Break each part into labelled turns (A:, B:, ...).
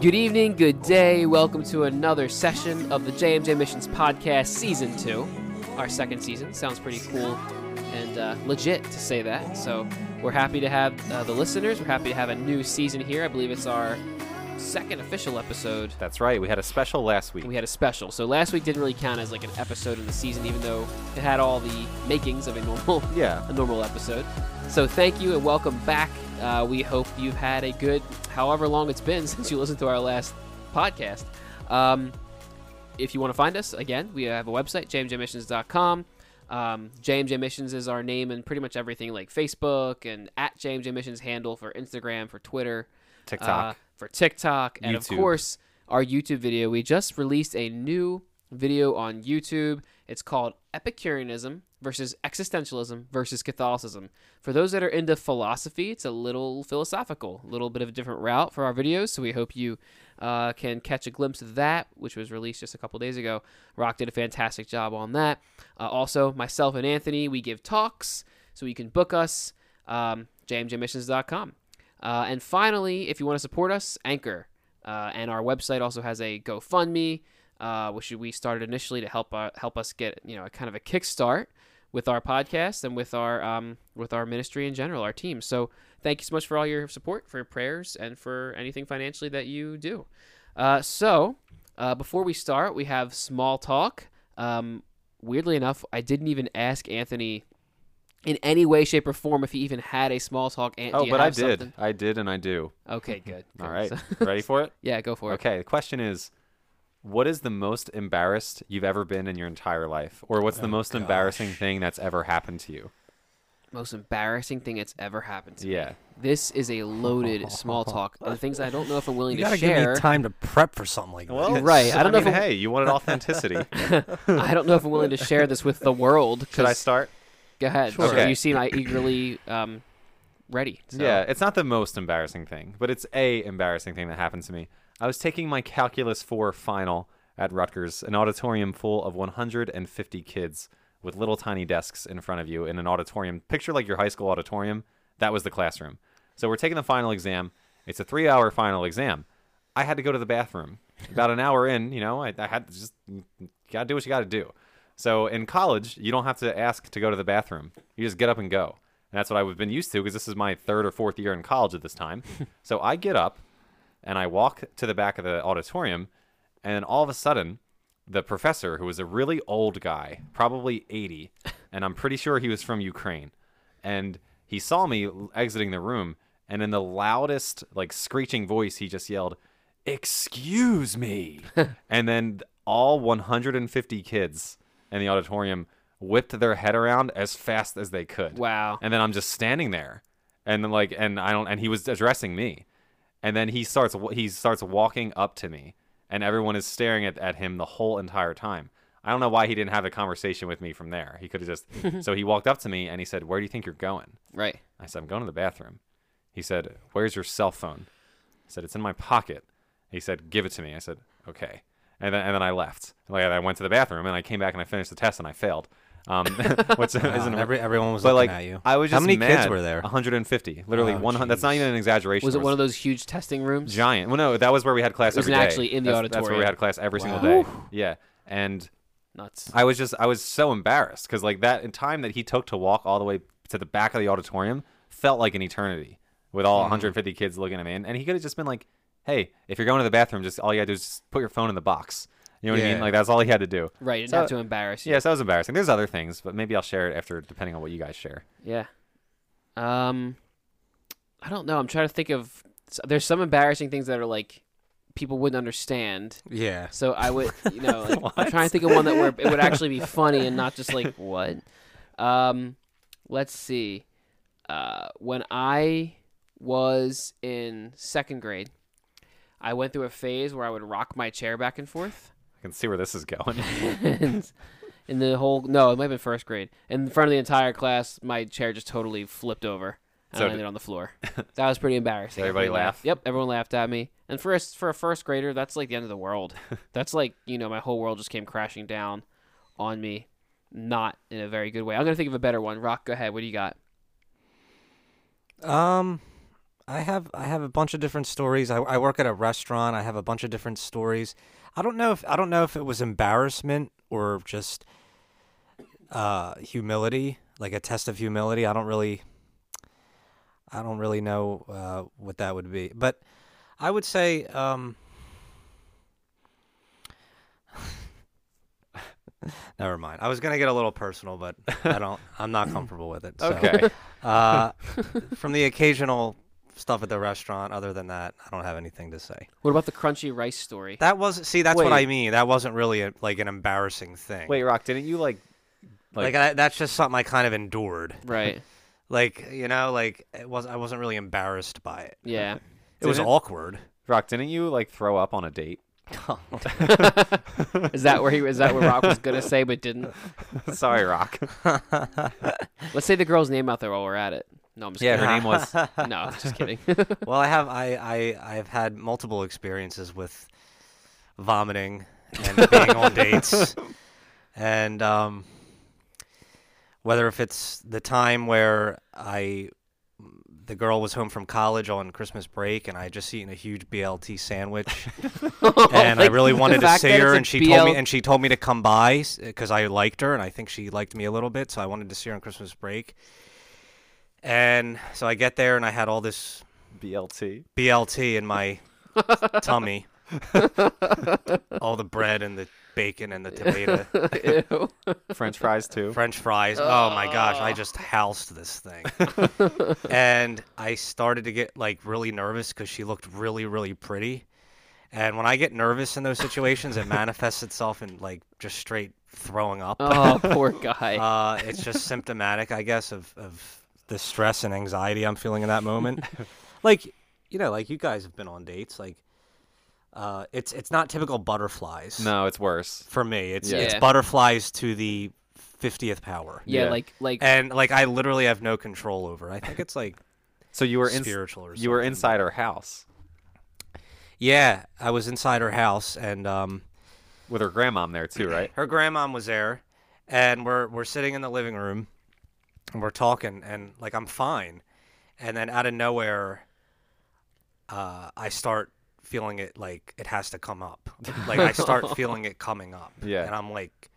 A: Good evening, good day. Welcome to another session of the JMJ Missions Podcast Season 2. Our second season. Sounds pretty cool and uh, legit to say that. So we're happy to have uh, the listeners. We're happy to have a new season here. I believe it's our second official episode.
B: That's right. We had a special last week.
A: We had a special. So last week didn't really count as like an episode in the season, even though it had all the makings of a normal
B: yeah.
A: a normal episode. So thank you and welcome back. Uh, we hope you've had a good, however long it's been since you listened to our last podcast. Um, if you want to find us, again, we have a website, jmjmissions.com. Um, JMJ Missions is our name and pretty much everything like Facebook and at JMJ Missions handle for Instagram, for Twitter,
B: TikTok.
A: uh, for TikTok, and of course our YouTube video. We just released a new video on YouTube. It's called Epicureanism versus Existentialism versus Catholicism. For those that are into philosophy, it's a little philosophical, a little bit of a different route for our videos. So we hope you uh, can catch a glimpse of that, which was released just a couple days ago. Rock did a fantastic job on that. Uh, also, myself and Anthony, we give talks, so you can book us. Um, jmjmissions.com. Uh, and finally, if you want to support us, Anchor. Uh, and our website also has a GoFundMe, uh, which we started initially to help uh, help us get you know a kind of a kickstart with our podcast and with our um, with our ministry in general, our team. So thank you so much for all your support, for your prayers, and for anything financially that you do. Uh, so uh, before we start, we have small talk. Um, weirdly enough, I didn't even ask Anthony in any way, shape, or form if he even had a small talk. Ant-
B: oh, but I did.
A: something?
B: I did, and I do.
A: Okay, good.
B: All
A: good.
B: right.
A: So-
B: Ready for it?
A: yeah, go for it.
B: Okay. The question is what is the most embarrassed you've ever been in your entire life? Or what's the
C: Oh,
B: most embarrassing thing that's ever happened to you?
A: Most embarrassing thing that's ever happened to me.
B: Yeah.
A: This is a loaded small talk. And the things I don't know if I'm willing
C: You
A: to
C: gotta give
A: share.
C: me time to prep for something like
B: Well,
C: that.
A: Right, I don't know
B: mean,
A: if I'm-
B: hey, you wanted authenticity.
A: I don't know if I'm willing to share this with the world.
B: Should I start?
A: Go ahead.
C: Sure.
A: So
B: Okay.
A: you seem I eagerly um, ready. So.
B: Yeah, it's not the most embarrassing thing, but it's a embarrassing thing that happened to me. I was taking my Calculus 4 final at Rutgers, an auditorium full of 150 kids with little tiny desks in front of you in an auditorium. Picture like your high school auditorium. That was the classroom. So we're taking the final exam. It's a three hour final exam. I had to go to the bathroom. About an hour in, you know, I, I had to just, you gotta do what you gotta do. So in college, you don't have to ask to go to the bathroom. You just get up and go. And that's what I've been used to because this is my third or fourth year in college at this time. so I get up and I walk to the back of the auditorium, and all of a sudden, the professor, who was a really old guy, probably 80, and I'm pretty sure he was from Ukraine, and he saw me exiting the room, and in the loudest, like screeching voice, he just yelled, Excuse me. and then all 150 kids in the auditorium whipped their head around as fast as they could
A: Wow.
B: and then I'm just standing there, and then like, and I don't, and he was addressing me, and then he starts he starts walking up to me, and everyone is staring at, at him the whole entire time. I don't know why he didn't have a conversation with me from there. He could have just. so he walked up to me and he said, "Where do you think you're going?"
A: Right.
B: I said, "I'm going to the bathroom." He said, "Where's your cell phone?" I said, "It's in my pocket." He said, "Give it to me." I said, "Okay." And then and then I left. Like I went to the bathroom and I came back and I finished the test and I failed. Um, what's
C: Wow,
B: isn't
C: every, everyone was
B: but
C: looking
B: like
C: at you.
B: I was just How
C: many
B: mad.
C: kids were there?
B: 150, literally
C: Oh,
B: 100. That's not even an exaggeration.
A: Was it
B: There
A: one of those huge testing rooms?
B: giant? Well, no, that was where we had class
A: It was
B: every day.
A: actually in the
B: that's, That's where we
A: auditorium.
B: had class every single
C: Wow.
B: day. Yeah, and
A: Nuts.
B: I was just I was so embarrassed because like that time that he took to walk all the way to the back of the auditorium felt like an eternity with all
A: Mm-hmm.
B: 150 kids looking at me, and, and he could have just been like, "Hey, if you're going to the bathroom, just all you gotta do is just put your phone in the box." You know what I mean?
C: Yeah.
B: Like that's all he had to do.
A: Right. You didn't
B: So-
A: have to embarrass you.
B: Yes, that was embarrassing. There's other things, but maybe I'll share it after, depending on what you guys share.
A: Yeah. Um, I don't know. I'm trying to think of. There's some embarrassing things that are like people wouldn't understand.
C: yeah.
A: So I would, you know, like, I'm trying to think of one that where it would actually be funny and not just like what. Um, let's see. Uh, when I was in second grade, I went through a phase where I would rock my chair back and forth.
B: I can see where this is going.
A: and in the whole no, it might have been first grade. In front of the entire class, my chair just totally flipped over and
B: So
A: landed on the floor. That was pretty embarrassing.
B: Did everybody laugh?
A: Yep, everyone laughed at me. And for a, for a first grader, that's like the end of the world. that's like you know my whole world just came crashing down on me, not in a very good way. I'm gonna think of a better one. Rock, go ahead. What do you got?
C: Um, I have I have a bunch of different stories. I, I work at a restaurant. I have a bunch of different stories. I don't know if I don't know if it was embarrassment or just uh, humility, like a test of humility. I don't really I don't really know uh, what that would be, but I would say um, never mind. I was gonna get a little personal, but I don't. I'm not comfortable with it. So.
B: Okay.
C: Uh, from the occasional stuff at the restaurant, other than that, I don't have anything to say.
A: What about the crunchy rice story?
C: That was see, that's what I mean. That wasn't really a, like an embarrassing thing.
B: Wait, Rock, didn't you like?
C: like,
B: like-
C: I, that's just something I kind of endured.
A: Right.
C: Like you know, like it was. I wasn't really embarrassed by it.
A: Yeah.
C: It was awkward.
B: Rock, didn't you like throw up on a date?
A: Is that where he is that what Rock was gonna say but didn't?
B: Sorry, Rock.
A: Let's say the girl's name out there while we're at it. No, I'm just
B: Yeah,
A: kidding.
B: her name was.
A: No, I'm just kidding.
C: well, I have I, I I've had multiple experiences with vomiting and being on dates, and um, whether if it's the time where I the girl was home from college on Christmas break and I had just eaten a huge BLT sandwich and I really wanted to see her and she told me and she told me to come by because I liked her and I think she liked me a little bit so I wanted to see her on Christmas break. And so I get there and I had all this
B: BLT.
C: BLT in my tummy. All the bread and the bacon and the tomato,
B: French fries too.
C: French fries. Oh my gosh, I just housed this thing. and I started to get like really nervous because she looked really, really pretty. And when I get nervous in those situations, it manifests itself in like just straight throwing up.
A: Oh, poor guy.
C: Uh, it's just symptomatic, I guess, of, of the stress and anxiety I'm feeling in that moment. like, you know, like you guys have been on dates. Like, uh, it's it's not typical butterflies.
B: No, it's worse.
C: For me, it's
B: Yeah.
C: it's
A: Yeah.
C: butterflies to the fiftieth power.
A: yeah,
B: yeah.
A: like like
C: And like I literally have no control over. I think it's like
B: So you were in.
C: spiritual or
B: You were
C: something.
B: inside her house
C: Yeah, I was inside her house, and um,
B: with her grandmom there too, right?
C: her grandmom was there, and we're we're sitting in the living room, and we're talking, and like I'm fine, and then out of nowhere, uh, I start feeling it like it has to come up, like I start feeling it coming up,
B: Yeah.
C: and I'm like,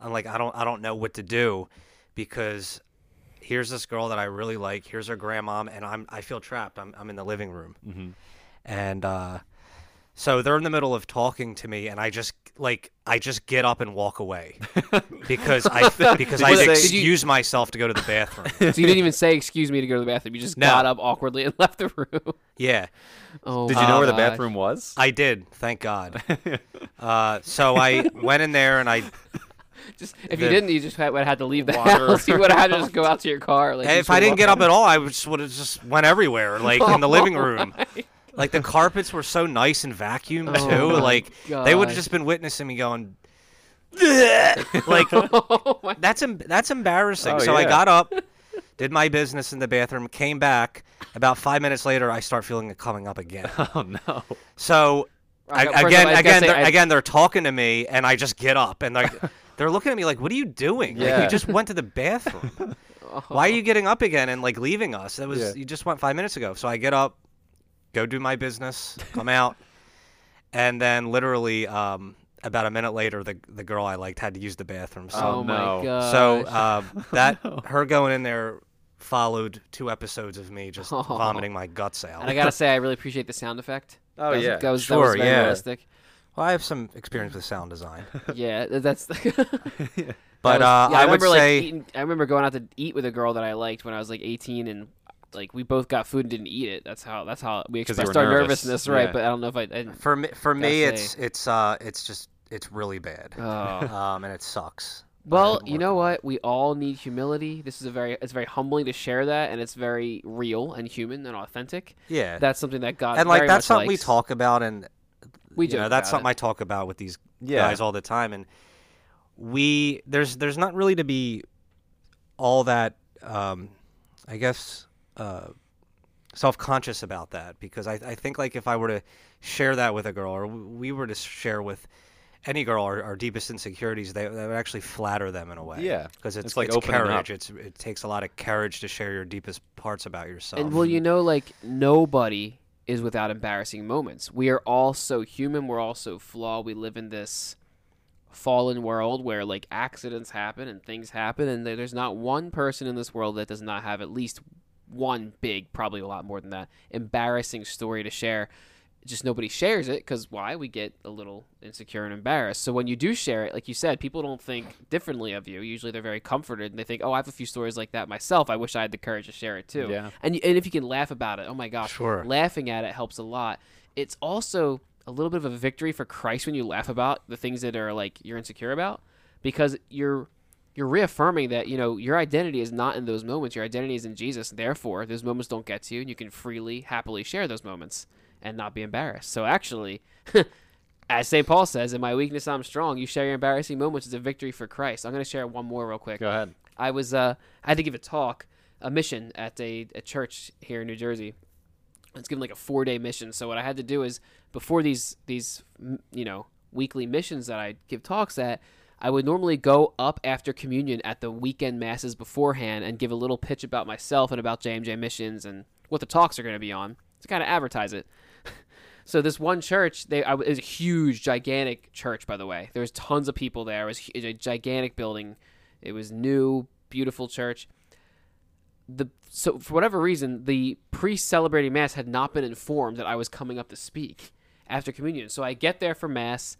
C: I'm like I don't I don't know what to do, because here's this girl that I really like, here's her grandmom, and I'm I feel trapped. I'm I'm in the living room
B: Mm-hmm.
C: and uh, so they're in the middle of talking to me, and I just like I just get up and walk away because I because I
B: you say-
A: Did you-
C: excuse myself to go to the bathroom.
A: so you didn't even say excuse me to go to the bathroom. You just
C: No.
A: got up awkwardly and left the room.
C: yeah,
A: Oh,
B: Did you know where the bathroom was?
C: I did. Thank God. Uh, so I went in there and I
A: Just if you didn't, you just had, would have had to leave the
C: Water.
A: house. You would have had to just go out to your car. Like
C: if I didn't get up at all, I would just would have just went everywhere, like in the living room.
A: my-
C: Like the carpets were so nice and vacuumed
A: Oh
C: too. like they would have just been witnessing me going. like
A: oh
C: That's em- that's embarrassing.
B: Oh,
C: so I got up, did my business in the bathroom, came back. About five minutes later, I start feeling it coming up again.
B: Oh no.
C: So I, again,
A: I
C: again, they're,
A: I-
C: again, they're talking to me, and I just get up, and like they're looking at me like, "What are you doing? Like, you just went to the bathroom. Why are you getting up again and like leaving us? That was
B: Yeah.
C: you just went five minutes ago." So I get up, go do my business, come out, and then literally um, about a minute later, the the girl I liked had to use the bathroom. So
A: Oh,
B: Oh,
A: my
B: no.
A: god.
C: so uh, that her going in there followed two episodes of me just
A: Oh.
C: vomiting my guts out.
A: and I gotta say, I really appreciate the sound effect.
B: Oh
A: that was,
B: yeah.
A: that was, that was very
C: yeah.
A: realistic.
C: well, I have some experience with sound design,
A: Yeah, th- that's.
C: but
A: I
C: uh,
A: was- yeah,
C: I, would
A: remember like
C: say
A: eating, I remember going out to eat with a girl that I liked when I was like 18, and like we both got food and didn't eat it. That's how that's how we
B: 'Cause you
A: expressed
B: were
A: our
B: nervous.
A: nervousness, right?
B: Yeah.
A: But I don't know if I. I didn't,
C: for me, for me,
A: Gotta
C: it's it's uh, it's just it's really bad,
A: oh.
C: um, and it sucks.
A: Well, you know what? We all need humility. This is a very it's very humbling to share that, and it's very real and human and authentic.
C: Yeah,
A: That's something that God
C: and like
A: very
C: that's
A: much
C: something we talk about, and
A: We
C: you know that's
A: about
C: something I talk about with these
B: Yeah.
C: guys all the time, and we there's there's not really to be all that um, I guess uh, self conscious about that because I I think like if I were to share that with a girl or we were to share with any girl our, our deepest insecurities they, they would actually flatter them in a way
B: Yeah,
C: because it's,
B: it's like
C: it's
B: opening up.
C: courage it's it takes a lot of courage to share your deepest parts about yourself
A: And well, you know, like nobody is without embarrassing moments. We are all so human. We're all so flawed. We live in this fallen world where like accidents happen and things happen, and there's not one person in this world that does not have at least one big, probably a lot more than that, embarrassing story to share. Just nobody shares it because why? We get a little insecure and embarrassed. So when you do share it, like you said, people don't think differently of you. Usually they're very comforted and they think, "Oh, I have a few stories like that myself. I wish I had the courage to share it too."
B: Yeah.
A: And and if you can laugh about it, oh my gosh,
C: Sure.
A: laughing at it helps a lot. It's also a little bit of a victory for Christ when you laugh about the things that are like you're insecure about, because you're you're reaffirming that you know your identity is not in those moments. Your identity is in Jesus. Therefore, those moments don't get to you, and you can freely, happily share those moments and not be embarrassed. So actually. As St. Paul says, in my weakness I'm strong. You share your embarrassing moments is a victory for Christ. I'm going to share one more real quick.
B: Go ahead.
A: I was uh, I had to give a talk, a mission at a, a church here in New Jersey. It's given like a four day mission. So what I had to do is before these these you know weekly missions that I give talks at, I would normally go up after communion at the weekend masses beforehand and give a little pitch about myself and about JMJ missions and what the talks are going to be on to kind of advertise it. So this one church, they I, it was a huge, gigantic church. By the way, there was tons of people there. It was a gigantic building. It was new, beautiful church. The so for whatever reason, the priest celebrating mass had not been informed that I was coming up to speak after communion. So I get there for mass,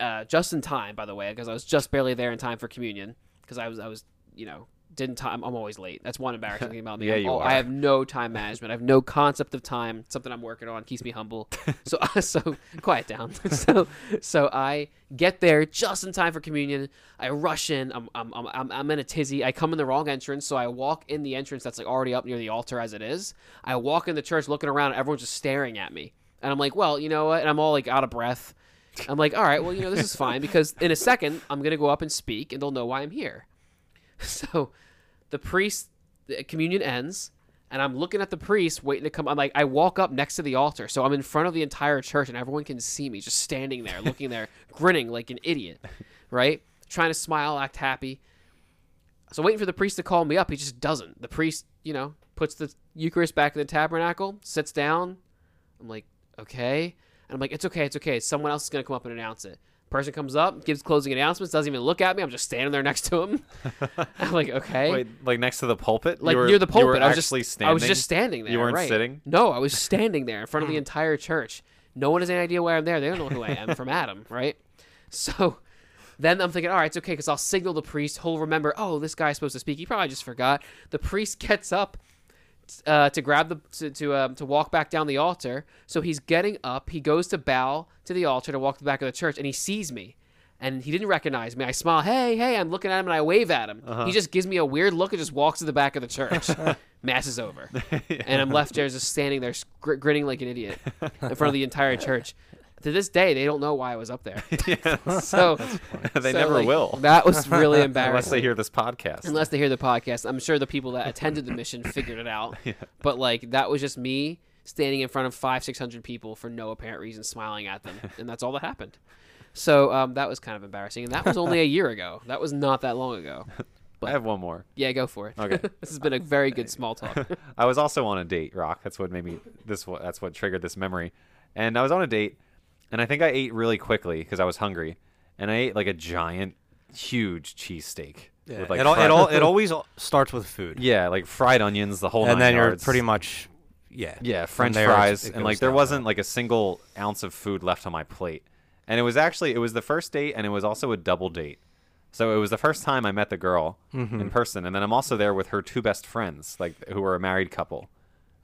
A: uh, just in time. By the way, because I was just barely there in time for communion. Because I was I was you know didn't time. I'm always late. That's one embarrassing thing about me.
B: Yeah, you
A: al-
B: are.
A: I have no time management. I have no concept of time. Something I'm working on keeps me humble. So so quiet down. so so I get there just in time for communion. I rush in. I'm I'm I'm I'm, I'm in a tizzy. I come in the wrong entrance, so I walk in the entrance that's like already up near the altar as it is. I walk in the church looking around. And everyone's just staring at me, and I'm like, well, you know what? And I'm all like out of breath. I'm like, all right, well, you know, this is fine because in a second I'm gonna go up and speak, and they'll know why I'm here. So the priest the communion ends and i'm looking at the priest waiting to come i'm like i walk up next to the altar. So i'm in front of the entire church and everyone can see me just standing there looking there grinning like an idiot right? Trying to smile act happy. So waiting for the priest to call me up he just doesn't. The priest you know puts the eucharist back in the tabernacle sits down. I'm like okay and i'm like it's okay it's okay someone else is going to come up and announce it person comes up gives closing announcements doesn't even look at me i'm just standing there next to him i'm like okay
B: Wait, like next to the pulpit?
A: like
B: were,
A: near the pulpit. I was just
B: standing.
A: I was just standing there.
B: You weren't
A: right.
B: sitting?
A: No, I was standing there in front of the hmm. entire church. No one has any idea why I'm there. They don't know who I am from Adam, right? So then I'm thinking, all right, it's okay because I'll signal the priest. He'll remember. Oh, this guy's supposed to speak. He probably just forgot. The priest gets up. Uh, to grab the to to, um, to walk back down the altar, so he's getting up. He goes to bow to the altar to walk to the back of the church, and he sees me, and he didn't recognize me. I smile, hey, hey, I'm looking at him, and I wave at him. He just gives me a weird look and just walks to the back of the church. Mass is over, and I'm left there just standing there, gr- grinning like an idiot in front of the entire church. To this day, they don't know why I was up there. so
B: they
A: so,
B: never
A: like,
B: will.
A: That was really embarrassing.
B: Unless they hear this podcast.
A: Unless they hear the podcast, I'm sure the people that attended the mission figured it out. But like that was just me standing in front of five, six hundred people for no apparent reason, smiling at them, and that's all that happened. So um, that was kind of embarrassing, and that was only a year ago. That was not that long ago.
B: But, I have one more.
A: Yeah, go for it.
B: Okay.
A: this has been a very good small talk.
B: I was also on a date, Rock. That's what made me this. That's what triggered this memory. And I was on a date, and I think I ate really quickly because I was hungry, and I ate like a giant, huge cheesesteak.
C: Yeah,
B: like,
C: it, al-
B: fri-
C: it, all, it always starts with food.
B: yeah, like fried onions, the whole
C: and then you're pretty much, yeah.
B: Yeah, French
C: there,
B: fries, and like there wasn't like a single ounce of food left on my plate. And it was actually it was the first date, and it was also a double date. So it was the first time I met the girl
C: Mm-hmm.
B: in person, and then I'm also there with her two best friends, like who were a married couple.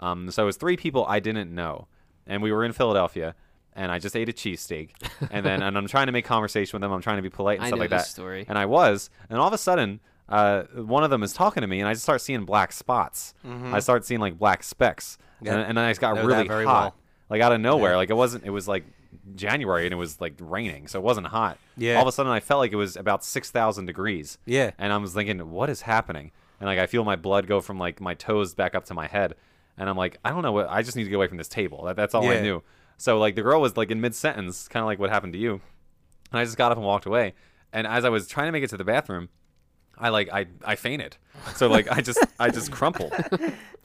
B: Um, so it was three people I didn't know, and we were in Philadelphia, and I just ate a cheesesteak, and then and I'm trying to make conversation with them. I'm trying to be polite and
A: I
B: stuff
A: know
B: like
A: this
B: that.
A: story.
B: And I was, and all of a sudden, uh, one of them is talking to me, and I just start seeing black spots. I start seeing like black specks,
C: Mm-hmm. Yeah.
B: and, and then I just got
C: Know that
B: really
C: very
B: hot,
C: well.
B: like out of nowhere. Like it wasn't. It was like January, and it was like raining, so it wasn't hot.
C: Yeah.
B: All of a sudden, I felt like it was about six thousand degrees.
C: Yeah.
B: And I was thinking, what is happening? And like I feel my blood go from like my toes back up to my head, and I'm like, I don't know what. I just need to get away from this table. That, that's all I
C: Yeah.
B: knew. So like the girl was like in mid sentence, kind of like what happened to you. and I just got up and walked away. And as I was trying to make it to the bathroom, I like I I fainted. So like I just I just crumpled,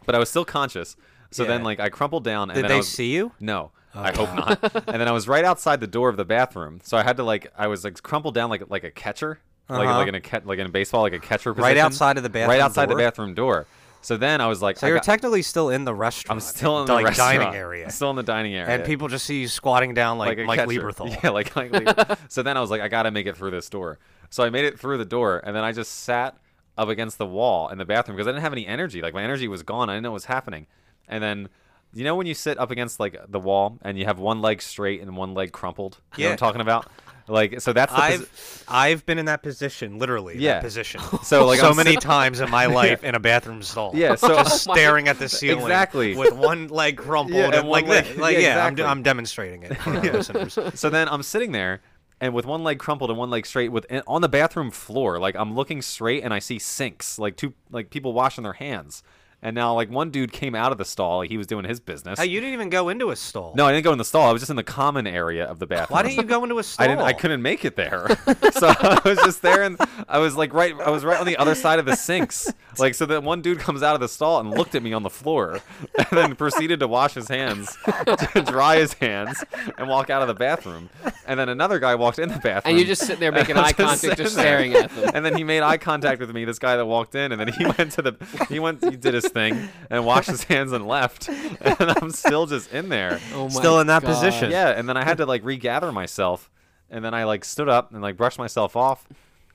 B: but I was still conscious. So then like I crumpled down and
C: Did
B: then
C: they
B: I was,
C: see you?
B: no, I hope not. and then I was right outside the door of the bathroom, so I had to like I was like crumpled down like like a catcher, like
C: Uh-huh.
B: like in a cat like in baseball, like a catcher
C: Right outside of the bathroom.
B: right outside
C: door?
B: the bathroom door. So then I was like,
C: So
B: I
C: you're
B: got-
C: technically still in the restaurant.
B: I'm still in the
C: like
B: restaurant.
C: dining area,
B: I'm still in the dining area,
C: and people just see you squatting down like, Mike
B: catcher.
C: Lieberthal.
B: Yeah, like Mike Lieber. so then I was like, I gotta make it through this door. So I made it through the door, and then I just sat up against the wall in the bathroom because I didn't have any energy. Like my energy was gone. I didn't know what was happening. And then, you know, when you sit up against like the wall and you have one leg straight and one leg crumpled. You know what
C: Yeah.
B: I'm talking about? Like, so that's the.
C: I've I've been in that position, literally.
B: Yeah.
C: That position.
B: So, like,
C: so
B: I'm
C: many
B: sit-
C: times in my life in a bathroom stall.
B: Yeah, so-
C: just
A: Oh
C: staring at the ceiling.
B: Exactly.
C: With one leg crumpled
B: Yeah,
C: and, like
B: leg-
C: Like
B: yeah,
C: yeah, I'm. I'm demonstrating it for listeners.
B: so then I'm sitting there and with one leg crumpled and one leg straight with on the bathroom floor like I'm looking straight and I see sinks like two like people washing their hands and now like one dude came out of the stall he was doing his business
C: Hey, you didn't even go into a stall.
B: no I didn't go in the stall I was just in the common area of the bathroom
C: Why didn't you go into a stall?
B: I didn't. I couldn't make it there, so I was just there, and I was like right. I was right on the other side of the sinks, like so that one dude comes out of the stall and looked at me on the floor, and then proceeded to wash his hands, to dry his hands, and walk out of the bathroom. And then another guy walked in the bathroom,
A: And you're just sitting there making eye
B: just
A: contact,
B: sitting
A: just
B: there.
A: staring at them.
B: And then he made eye contact with me, this guy that walked in, and then he went to the he went he did his thing and washed his hands and left. And I'm still just in there.
A: Oh my
C: Still in that
A: God.
C: position.
B: Yeah, and then I had to like regather myself, and then I like stood up and like brushed myself off.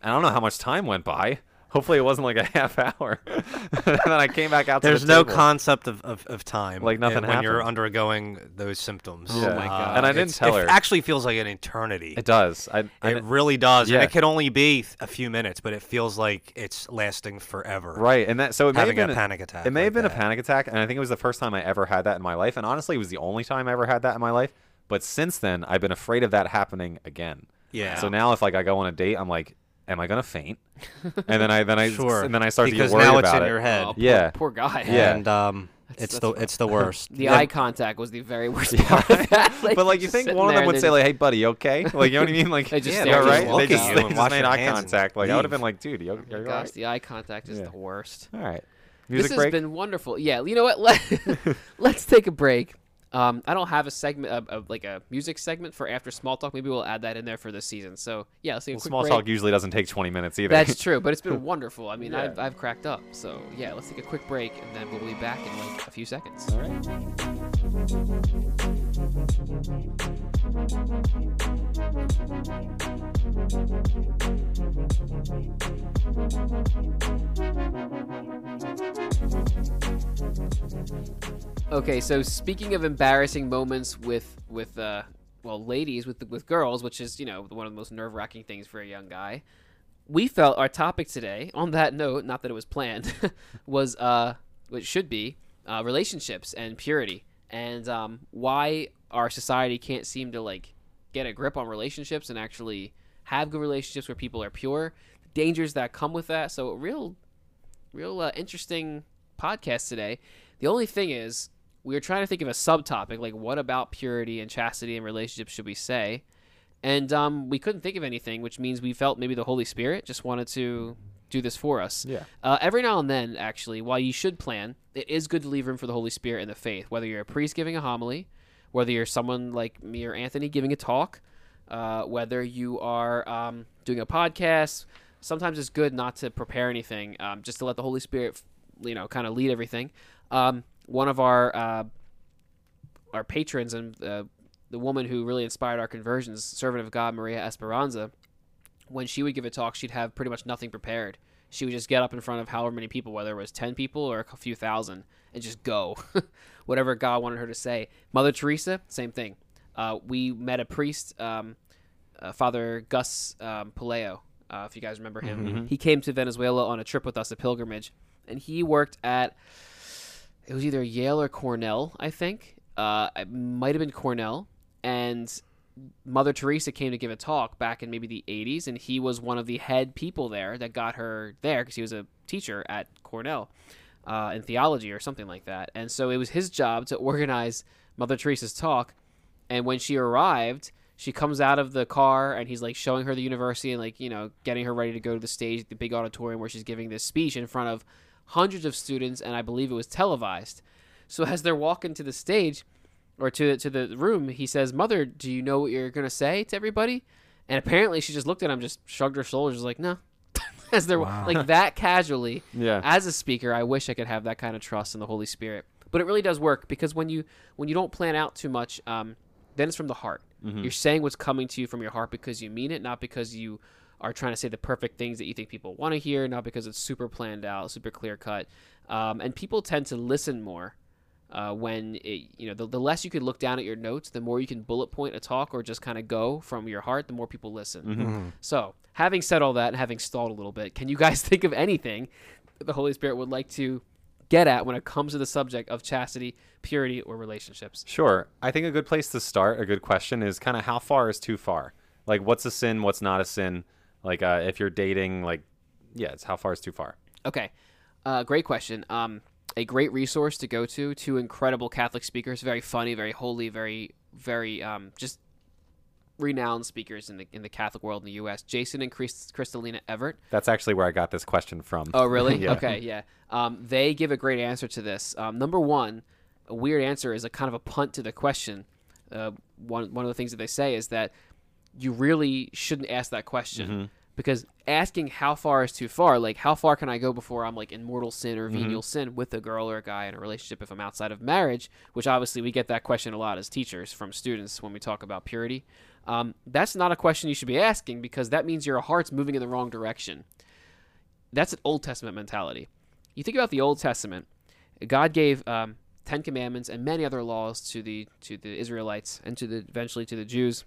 B: And I don't know how much time went by. Hopefully, it wasn't like a half hour. and then I came back out.
C: There's
B: the There's
C: no
B: table.
C: concept of, of, of time.
B: Like nothing
C: uh, when you're undergoing those symptoms.
A: Oh
B: Yeah.
A: my God.
B: And I didn't
C: it's-
B: tell
C: it
B: her.
C: actually feels like an eternity.
B: It does. I, I
C: It really does,
B: Yeah.
C: and it can only be a few minutes, but it feels like it's lasting forever.
B: right, and that so it may
C: Having
B: have
C: a panic attack.
B: It may
C: like
B: have been
C: that.
B: a panic attack, and I think it was the first time I ever had that in my life. And honestly, it was the only time I ever had that in my life. But since then, I've been afraid of that happening again.
C: Yeah.
B: So now, if like I go on a date, I'm like, am I gonna faint? And then I then I
C: Sure.
B: and then I start
C: because
B: to get worried
C: now it's
B: about
C: in
B: it.
C: your head.
A: Oh, poor,
B: Yeah.
A: poor guy.
B: Yeah.
C: And um,
A: That's-
C: it's
A: that's
C: the
A: rough.
C: it's the worst.
A: The
C: Yeah.
A: eye contact was the very worst part of that. Like,
B: but like you think one of them would say like, "Hey, buddy, you okay?" Like you know what I mean? Like
A: They just
C: Yeah,
A: stare
B: right. They just, they just made eye contact. Like I would have been like, "Dude, you,
A: Oh
B: are you
A: my
B: all
A: gosh,
B: right?"
A: the eye contact is
B: Yeah.
A: the worst.
B: All right.
A: Music This
B: Music
A: has been wonderful. Yeah, you know what? Let, let's take a break. Um, I don't have a segment of, of like a music segment for after small talk. Maybe we'll add that in there for this season. So yeah, let's take a
B: Well, small
A: break.
B: talk usually doesn't take 20 minutes either.
A: That's true, but it's been wonderful. I mean,
B: Yeah.
A: I've, I've cracked up. So yeah, let's take a quick break and then we'll be back in like a few seconds.
B: all right.
A: Okay, so speaking of embarrassing moments with with uh, well, ladies with with girls, which is you know one of the most nerve wracking things for a young guy. We felt our topic today, on that note, not that it was planned, was uh, what should be uh, relationships and purity, and um, why our society can't seem to like get a grip on relationships and actually have good relationships where people are pure. The dangers that come with that. So, real, real uh, interesting podcast today. The only thing is, we were trying to think of a subtopic, like what about purity and chastity and relationships should we say? And um, we couldn't think of anything, which means we felt maybe the Holy Spirit just wanted to do this for us.
B: Yeah.
A: Uh, every now and then, actually, while you should plan, it is good to leave room for the Holy Spirit in the faith. Whether you're a priest giving a homily, whether you're someone like me or Anthony giving a talk, uh, whether you are um, doing a podcast, sometimes it's good not to prepare anything, um, just to let the Holy Spirit, you know, kind of lead everything. Um, one of our uh, our patrons and uh, the woman who really inspired our conversions, servant of God Maria Esperanza, when she would give a talk, she'd have pretty much nothing prepared. She would just get up in front of however many people, whether it was 10 people or a few thousand, and just go. Whatever God wanted her to say. Mother Teresa, same thing. Uh, we met a priest, um, uh, Father Gus um, Paleo, uh, if you guys remember him. He came to Venezuela on a trip with us, a pilgrimage, and he worked at, it was either Yale or Cornell, I think. Uh, it might have been Cornell. And Mother Teresa came to give a talk back in maybe the 80s, and he was one of the head people there that got her there because he was a teacher at Cornell uh, in theology or something like that. And so it was his job to organize Mother Teresa's talk. And when she arrived, she comes out of the car and he's like showing her the university and like you know getting her ready to go to the stage, the big auditorium where she's giving this speech in front of hundreds of students, and I believe it was televised. So as they're walking to the stage or to to the room, he says, "Mother, do you know what you're gonna say to everybody?" And apparently, she just looked at him, just shrugged her shoulders, like, "No." as they're
C: Wow.
A: like that casually.
B: Yeah.
A: As a speaker, I wish I could have that kind of trust in the Holy Spirit. But it really does work because when you when you don't plan out too much, um, then it's from the heart.
B: Mhm.
A: You're saying what's coming to you from your heart because you mean it, not because you are trying to say the perfect things that you think people want to hear, not because it's super planned out, super clear cut. Um, and people tend to listen more uh, when it, you know the, the less you can look down at your notes, the more you can bullet point a talk or just kind of go from your heart, the more people listen.
B: Mhm.
A: So, having said all that and having stalled a little bit, can you guys think of anything that the Holy Spirit would like to get at when it comes to the subject of chastity, purity, or relationships?
B: Sure. I think a good place to start, a good question, is kind of how far is too far? Like, what's a sin? What's not a sin? Like, uh, if you're dating, like, yeah, it's how far is too far?
A: Okay, uh, great question. Um, a great resource to go to. Two incredible Catholic speakers, very funny, very holy, very, very um, just renowned speakers in the in the Catholic world in the U.S. Jason and Chris, Crystalina Evert.
B: That's actually where I got this question from.
A: Oh, really?
B: Yeah.
A: Okay, yeah. Um, they give a great answer to this. Um, number one, a weird answer is a kind of a punt to the question. Uh, one one of the things that they say is that you really shouldn't ask that question
B: Mhm.
A: because asking how far is too far. Like, how far can I go before I'm like in mortal sin or venial sin with a girl or a guy in a relationship if I'm outside of marriage? Which obviously we get that question a lot as teachers from students when we talk about purity. Um, that's not a question you should be asking because that means your heart's moving in the wrong direction. That's an Old Testament mentality. You think about the Old Testament, God gave um, Ten Commandments and many other laws to the to the Israelites and to the eventually to the Jews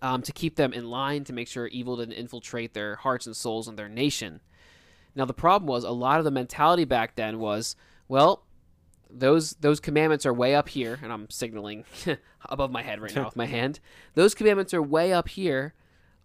A: um, to keep them in line to make sure evil didn't infiltrate their hearts and souls and their nation. Now the problem was a lot of the mentality back then was, well, those those commandments are way up here, and I'm signaling above my head right now with my hand. Those commandments are way up here.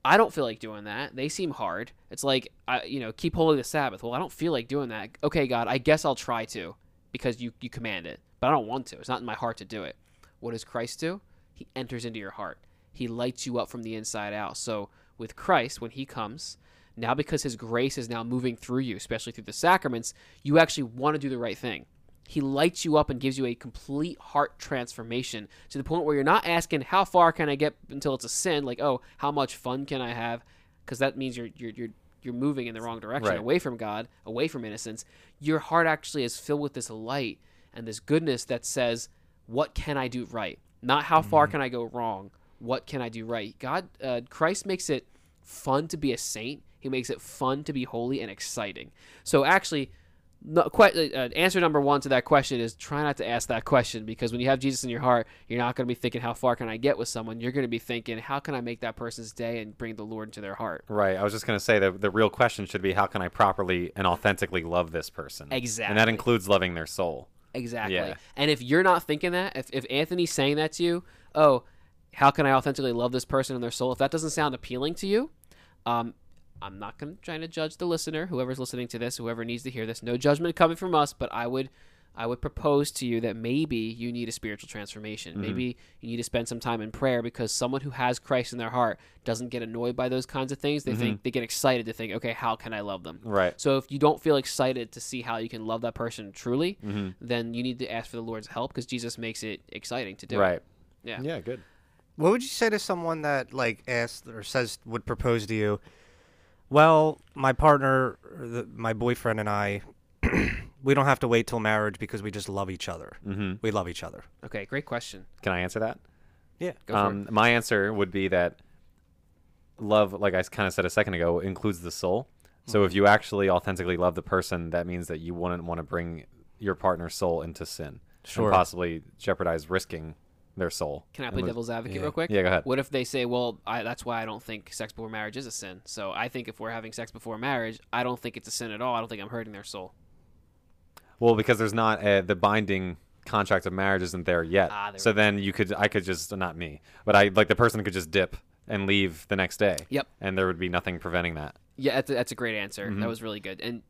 A: I don't feel like doing that. They seem hard. It's like, I, you know, keep holy the Sabbath. Well, I don't feel like doing that. Okay, God, I guess I'll try to because you, you command it, but I don't want to. It's not in my heart to do it. What does Christ do? He enters into your heart. He lights you up from the inside out. So with Christ, when he comes, now because his grace is now moving through you, especially through the sacraments, you actually want to do the right thing. He lights you up and gives you a complete heart transformation to the point where you're not asking how far can I get until it's a sin, like oh how much fun can I have, because that means you're you're you're you're moving in the wrong direction,
B: Right.
A: away from God, away from innocence. Your heart actually is filled with this light and this goodness that says, what can I do right? Not how far mm-hmm. can I go wrong. What can I do right? God, uh, Christ makes it fun to be a saint. He makes it fun to be holy and exciting. So actually, no, que- uh, answer number one to that question is try not to ask that question because when you have Jesus in your heart, you're not going to be thinking how far can I get with someone. You're going to be thinking how can I make that person's day and bring the Lord into their heart.
B: Right. I was just going to say that the real question should be how can I properly and authentically love this person?
A: Exactly.
B: And that includes loving their soul.
A: Exactly.
B: Yeah.
A: And if you're not thinking that, if, if Anthony's saying that to you, oh, how can I authentically love this person and their soul? If that doesn't sound appealing to you, um, I'm not going to try to judge the listener, whoever's listening to this, whoever needs to hear this. No judgment coming from us, but I would I would propose to you that maybe you need a spiritual transformation. Maybe you need to spend some time in prayer because someone who has Christ in their heart doesn't get annoyed by those kinds of things. They think they get excited to think, okay, how can I love them?
B: Right.
A: So if you don't feel excited to see how you can love that person truly,
B: Mhm.
A: then you need to ask for the Lord's help because Jesus makes it exciting to do. it.
B: Right.
A: Yeah.
B: Yeah, good.
C: What would you say to someone that like asks or says would propose to you? Well, my partner, the, my boyfriend, and I, we don't have to wait till marriage because we just love each other.
B: hmm
C: We love each other.
A: Okay, great question.
B: Can I answer that?
C: Yeah.
A: Go for
B: um, my answer would be that love, like I kind of said a second ago, includes the soul. So if you actually authentically love the person, that means that you wouldn't want to bring your partner's soul into sin
C: Sure.
B: and possibly jeopardize risking their soul.
A: Can I play
B: lose-
A: devil's advocate
C: yeah.
A: real quick?
B: Yeah, go ahead.
A: What if they say, well, I, that's why I don't think sex before marriage is a sin. So I think if we're having sex before marriage, I don't think it's a sin at all. I don't think I'm hurting their soul.
B: Well, because there's not uh the binding contract of marriage isn't there yet.
A: Ah, there
B: so then you could, I could just not me, but I like the person could just dip and leave the next day.
A: Yep.
B: And there would be nothing preventing that.
A: Yeah, that's a, that's a great answer.
B: Mhm.
A: That was really good. And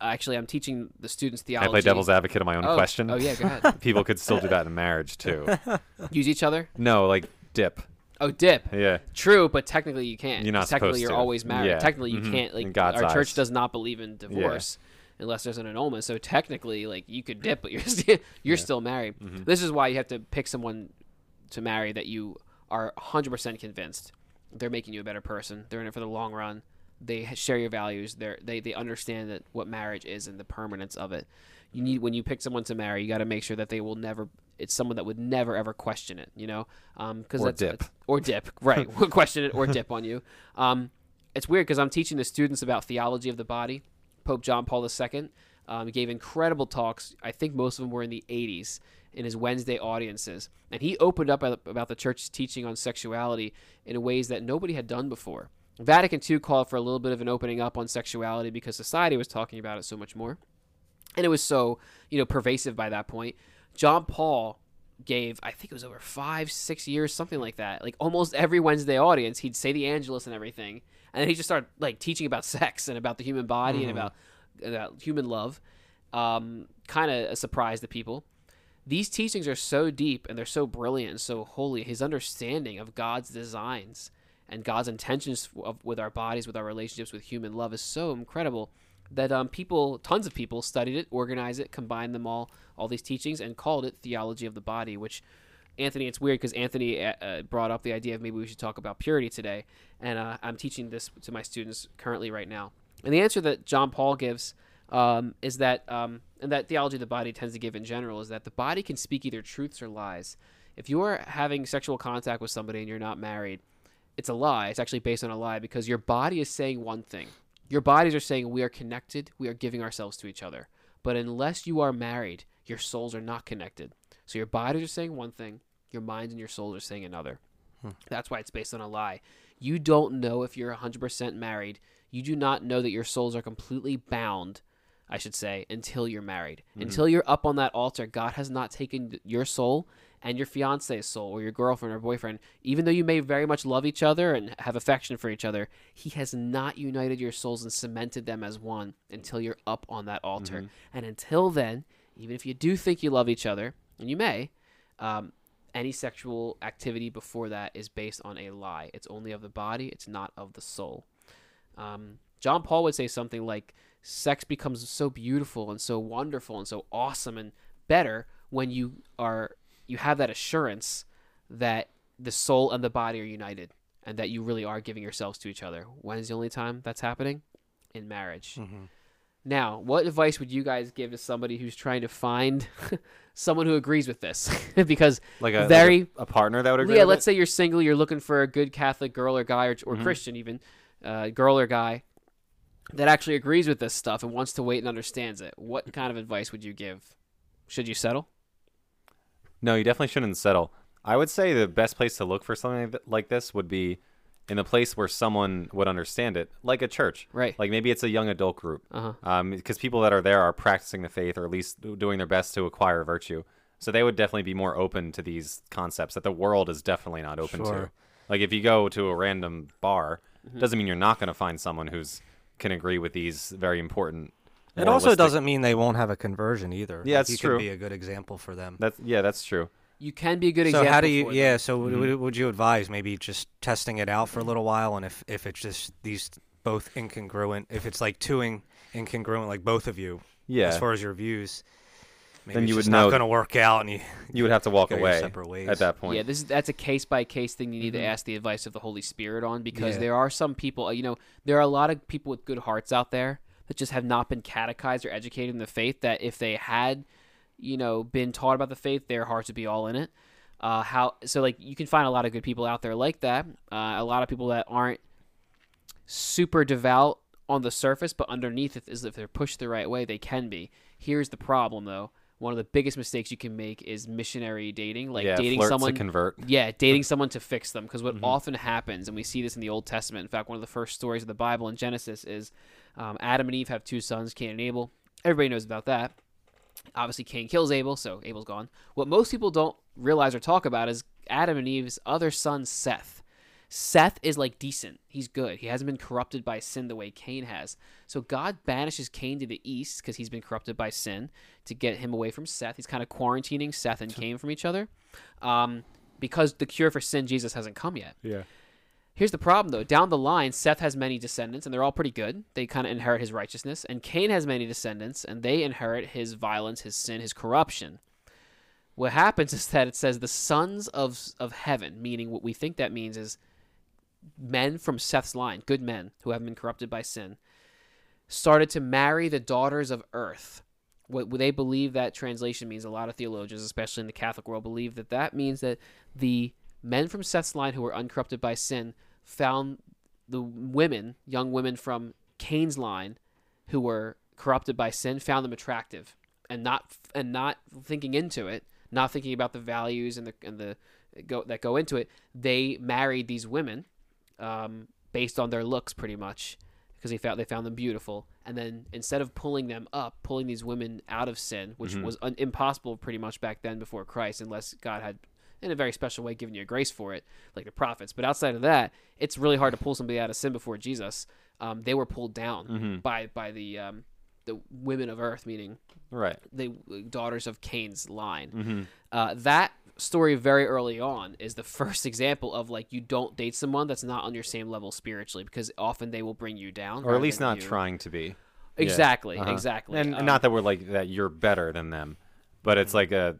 A: actually, I'm teaching the students theology.
B: I play devil's advocate on my own
A: oh,
B: question.
A: Oh, yeah, go ahead.
B: People could still do that in marriage too.
A: Use each other.
B: No, like dip.
A: Oh, dip.
B: Yeah.
A: True, but technically you can't.
B: You're not
A: technically you're
B: to.
A: always married.
B: Yeah.
A: Technically you
B: Mhm.
A: can't. Like
B: God's
A: our church does not believe in divorce unless there's an annulment. So technically, like you could dip, but you're still, you're still married.
B: Mhm.
A: This is why you have to pick someone to marry that you are 100% convinced they're making you a better person. They're in it for the long run. They share your values. They they they understand that what marriage is and the permanence of it. You need when you pick someone to marry, you got to make sure that they will never. It's someone that would never ever question it. You know, because
B: Or
A: that's
B: dip.
A: that's- or dip. Right, question it or dip on you. Um, it's weird because I'm teaching the students about theology of the body. Pope John Paul II um, gave incredible talks. I think most of them were in the 80s in his Wednesday audiences, and he opened up about the church's teaching on sexuality in ways that nobody had done before. Vatican II called for a little bit of an opening up on sexuality because society was talking about it so much more, and it was so you know pervasive by that point. John Paul gave I think it was over five six years something like that. Like almost every Wednesday audience, he'd say the Angelus and everything, and then he just started like teaching about sex and about the human body and about about human love. Um, kind of a surprise to people. These teachings are so deep and they're so brilliant and so holy. His understanding of God's designs and God's intentions of, with our bodies, with our relationships, with human love is so incredible that um, people, tons of people, studied it, organized it, combined them all, all these teachings, and called it theology of the body. Which, Anthony, it's weird because Anthony uh, uh, brought up the idea of maybe we should talk about purity today, and uh, I'm teaching this to my students currently right now. And the answer that John Paul gives um, is that, um, and that theology of the body tends to give in general, is that the body can speak either truths or lies. If you are having sexual contact with somebody and you're not married, it's a lie. It's actually based on a lie because your body is saying one thing. Your bodies are saying we are connected, we are giving ourselves to each other. But unless you are married, your souls are not connected. So your bodies are saying one thing, your minds and your souls are saying another. Hmm. That's why it's based on a lie. You don't know if you're 100% married. You do not know that your souls are completely bound, I should say, until you're married. Until you're up on that altar, God has not taken your soul and your fiance's soul or your girlfriend or boyfriend, even though you may very much love each other and have affection for each other, He has not united your souls and cemented them as one until you're up on that altar. And until then, even if you do think you love each other, and you may, um, any sexual activity before that is based on a lie. It's only of the body, it's not of the soul. Um, John Paul would say something like, sex becomes so beautiful and so wonderful and so awesome and better when you are you have that assurance that the soul and the body are united and that you really are giving yourselves to each other. When is the only time that's happening? In marriage. Now, what advice would you guys give to somebody who's trying to find someone who agrees with this? because
B: Like a like a-
A: very
B: a, partner that would agree.
A: yeah, let's
B: it?
A: say you're single, you're looking for a good Catholic girl or guy or, or
B: Mhm.
A: Christian even, uh, girl or guy that actually agrees with this stuff and wants to wait and understands it. What kind of advice would you give? Should you settle?
B: No, you definitely shouldn't settle. I would say the best place to look for something like this would be in a place where someone would understand it, like a church.
A: Right.
B: Like maybe it's a young adult group.
A: Uh-huh.
B: Um, because people that are there are practicing the faith or at least doing their best to acquire virtue. So they would definitely be more open to these concepts that the world is definitely not open to. Like if you go to a random bar,
A: Mm-hmm.
B: doesn't mean you're not going to find someone who's can agree with these very important.
C: It also doesn't mean they won't have a conversion either.
B: Yeah,
C: Like,
B: it's
C: you
B: true.
C: can be a good example for them.
B: That's yeah, that's true.
A: You can be a good
C: so
A: example.
C: how do you?
A: for
C: Yeah.
A: them.
C: So would- would, would you advise maybe just testing it out for a little while, and if if it's just these both incongruent, if it's like two in, incongruent, like both of you,
B: Yeah.
C: as far as your views, maybe
B: Then
C: it's
B: you would
C: just
B: know-
C: not going to work out, and you
B: You would have to walk away
C: separate ways.
B: at that point.
A: Yeah, this is that's a case by case thing. You need
C: Mhm.
A: to ask the advice of the Holy Spirit on because
C: Yeah.
A: there are some people. You know, there are a lot of people with good hearts out there that just have not been catechized or educated in the faith. That if they had, you know, been taught about the faith, their hearts would be all in it. Uh, how so? Like you can find a lot of good people out there like that. Uh, a lot of people that aren't super devout on the surface, but underneath, if, is if they're pushed the right way, they can be. Here's the problem, though. One of the biggest mistakes you can make is missionary dating, like
B: yeah,
A: dating someone
B: to convert.
A: yeah, dating someone to fix them. Because what
B: Mhm.
A: often happens, and we see this in the Old Testament. In fact, one of the first stories of the Bible in Genesis is um, Adam and Eve have two sons, Cain and Abel. Everybody knows about that. Obviously, Cain kills Abel, so Abel's gone. What most people don't realize or talk about is Adam and Eve's other son, Seth. Seth is like decent. He's good. He hasn't been corrupted by sin the way Cain has. So God banishes Cain to the east because he's been corrupted by sin to get him away from Seth. He's kind of quarantining Seth and Cain from each other. Um, because the cure for sin, Jesus, hasn't come yet.
B: Yeah.
A: Here's the problem, though. Down the line, Seth has many descendants, and they're all pretty good. They kind of inherit his righteousness. And Cain has many descendants, and they inherit his violence, his sin, his corruption. What happens is that it says the sons of of heaven, meaning what we think that means is men from Seth's line, good men who haven't been corrupted by sin, started to marry the daughters of earth. What they believe that translation means, a lot of theologians, especially in the Catholic world, believe that that means that the men from Seth's line who were uncorrupted by sin found the women, young women from Cain's line, who were corrupted by sin, found them attractive, and not and not thinking into it, not thinking about the values and the and the go that go into it. They married these women um, based on their looks, pretty much, because they found they found them beautiful. And then instead of pulling them up, pulling these women out of sin, which was un- impossible pretty much back then before Christ, unless God had in a very special way given you a grace for it, like the prophets. But outside of that, it's really hard to pull somebody out of sin before Jesus. Um, they were pulled down by by the um, the women of earth, meaning
B: Right.
A: the daughters of Cain's line.
B: Mm-hmm.
A: Uh, that story very early on is the first example of like you don't date someone that's not on your same level spiritually because often they will bring you down
B: Or at least not
A: you-
B: trying to be.
A: exactly
B: Uh-huh.
A: exactly
B: And
A: Um,
B: not that we're like that you're better than them, but it's like a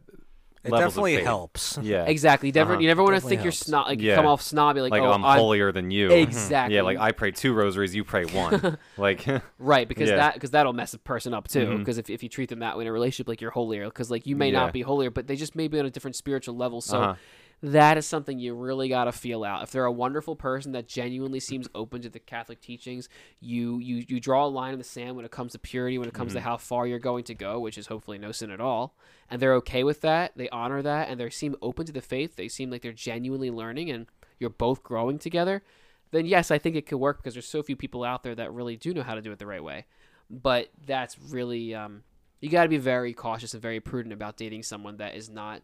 C: It
B: levels of
C: definitely
B: faith.
C: helps.
B: Yeah.
A: exactly you never,
B: Uh-huh.
A: you never want to
C: Definitely
A: think you're snob like
B: Yeah.
A: come off snobby like,
B: Like
A: oh
B: I'm,
A: I'm
B: holier than you.
A: exactly
B: Yeah, like I pray two rosaries, you pray one. like
A: right because
B: Yeah.
A: that because that'll mess a person up too because if, if you treat them that way in a relationship like you're holier because like you may
B: Yeah.
A: not be holier but they just may be on a different spiritual level so
B: Uh-huh.
A: That is something you really got to feel out. If they're a wonderful person that genuinely seems open to the Catholic teachings, you you you draw a line in the sand when it comes to purity, when it comes to
B: Mm-hmm.
A: how far you're going to go, which is hopefully no sin at all. And they're okay with that. They honor that, and they seem open to the faith. They seem like they're genuinely learning, and you're both growing together. Then yes, I think it could work because there's so few people out there that really do know how to do it the right way. But that's really um, you got to be very cautious and very prudent about dating someone that is not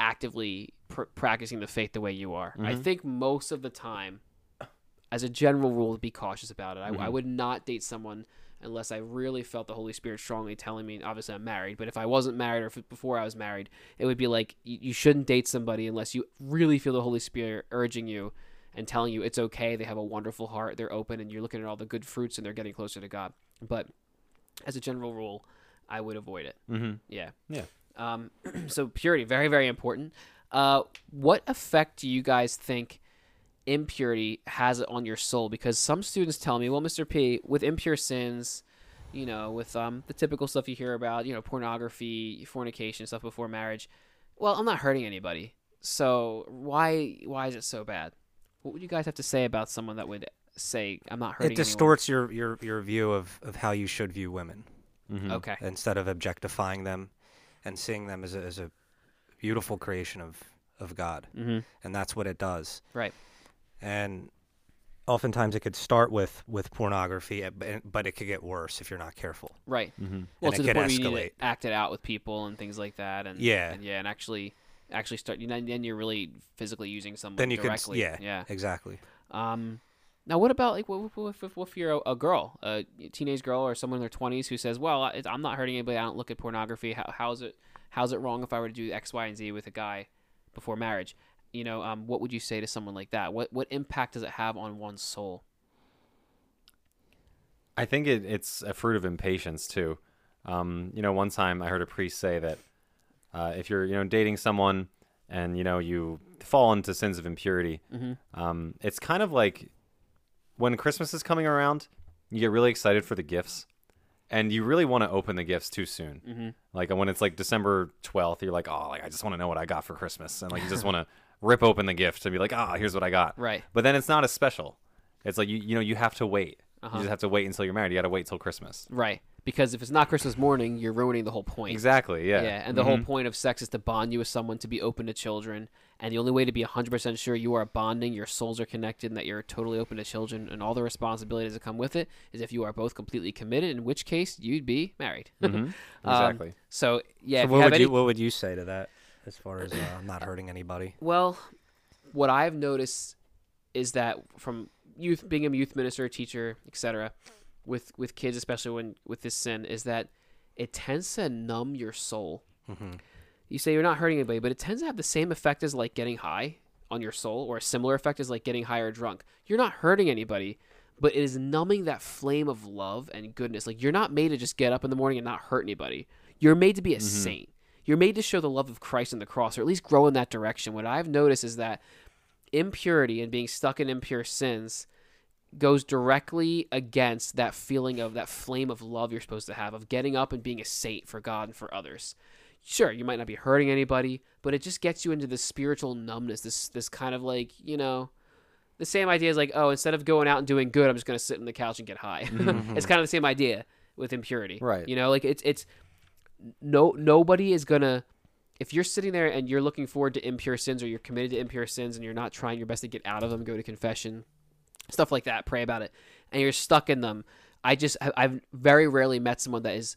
A: actively pr- practicing the faith the way you are. I
B: Mhm.
A: think most of the time, as a general rule, to be cautious about it. I, I
B: Mhm.
A: would not date someone unless I really felt the Holy Spirit strongly telling me. Obviously, I'm married, but if I wasn't married or if before I was married, it would be like you, you shouldn't date somebody unless you really feel the Holy Spirit urging you and telling you it's okay. They have a wonderful heart. They're open, and you're looking at all the good fruits, and they're getting closer to God. But as a general rule, I would avoid it.
B: hmm
A: Yeah.
B: Yeah.
A: Um, so purity, very, very important. Uh, what effect do you guys think impurity has on your soul? Because some students tell me, well, Mr. P, with impure sins, you know, with um, the typical stuff you hear about, you know, pornography, fornication, stuff before marriage. Well, I'm not hurting anybody. So why why is it so bad? What would you guys have to say about someone that would say I'm not hurting?
C: It distorts your, your, your view of, of how you should view women
B: hmm
A: Okay.
C: instead of objectifying them and seeing them as a, as a beautiful creation of, of God.
A: Mm-hmm.
C: And that's what it does.
A: Right.
C: And oftentimes it could start with, with pornography, uh, but- but it could get worse if you're not careful.
A: Right.
B: hmm
A: well
C: and
A: to
C: it
A: the
C: could
A: point where you need
C: escalate.
A: to act it out with people and things like that and
C: Yeah.
A: and, yeah and actually actually start you know then you're really physically using someone
C: Then you could s- yeah.
A: yeah
C: Exactly.
A: um now what about like what, what, what, what if you're a, a girl a teenage girl or someone in their 20s who says well I, i'm not hurting anybody. I don't look at pornography. How, how's it how's it wrong if i were to do x y and z with a guy before marriage? You know um, what would you say to someone like that? What what impact does it have on one's soul?
B: I think it, it's a fruit of impatience too. Um, you know, one time I heard a priest say that uh, if you're, you know, dating someone and you know you fall into sins of impurity,
A: mm-hmm.
B: um, it's kind of like when Christmas is coming around, you get really excited for the gifts, and you really want to open the gifts too soon.
A: Mm-hmm.
B: Like when it's like December twelfth, you're like, oh, like I just want to know what I got for Christmas, and like you just want to rip open the gift and be like, ah, here's what I got.
A: right
B: But then it's not as special. It's like you, you know, you have to wait.
A: Uh-huh.
B: You just have to wait until you're married. You got to wait till Christmas.
A: right because if it's not christmas morning you're ruining the whole point
B: Exactly. Yeah.
A: Yeah, and the whole
B: Mhm.
A: point of sex is to bond you with someone, to be open to children, and the only way to be 100% sure you are bonding, your souls are connected, and that you're totally open to children and all the responsibilities that come with it is if you are both completely committed, in which case you'd be married.
B: Mhm.
A: Um,
B: Exactly.
A: so, yeah,
C: so what
A: you
C: would
A: any,
C: you what would you say to that as far as uh, not hurting anybody?
A: well, what I've noticed is that from youth, being a youth minister, teacher, etc., with with kids, especially when with this sin, is that it tends to numb your soul.
C: Mm-hmm.
A: You say you're not hurting anybody, but it tends to have the same effect as like getting high on your soul, or a similar effect as like getting high or drunk. You're not hurting anybody, but it is numbing that flame of love and goodness. Like you're not made to just get up in the morning and not hurt anybody. You're made to be a mm-hmm. saint. You're made to show the love of Christ on the cross, or at least grow in that direction. What I've noticed is that impurity and being stuck in impure sins goes directly against that feeling of that flame of love you're supposed to have of getting up and being a saint for God and for others. Sure, you might not be hurting anybody, but it just gets you into this spiritual numbness, this this kind of like, you know, the same idea is like, oh, instead of going out and doing good, I'm just going to sit on the couch and get high. Mm-hmm. it's kind of the same idea with impurity.
B: Right.
A: You know, like it's it's no nobody is going to if you're sitting there and you're looking forward to impure sins or you're committed to impure sins and you're not trying your best to get out of them, go to confession, stuff like that, pray about it, and you're stuck in them. I just I've very rarely met someone that is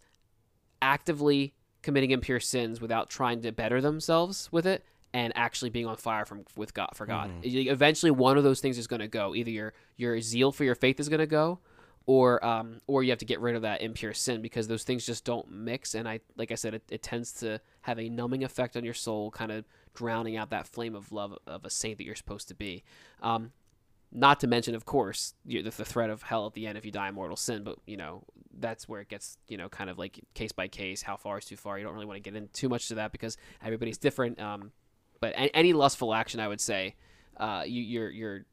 A: actively committing impure sins without trying to better themselves with it and actually being on fire from with God for God. Y- Eventually, one of those things is going to go. Either your your zeal for your faith is going to go, or um, or you have to get rid of that impure sin because those things just don't mix. And I like I said, it, it tends to have a numbing effect on your soul, kind of drowning out that flame of love of a saint that you're supposed to be. Um, not to mention, of course, you, the, threat of hell at the end if you die in mortal sin. But you know that's where it gets you know kind of like case by case. How far is too far? You don't really want to get in too much to that because everybody's different. Um, but a- any lustful action, I would say, uh, you, you're you're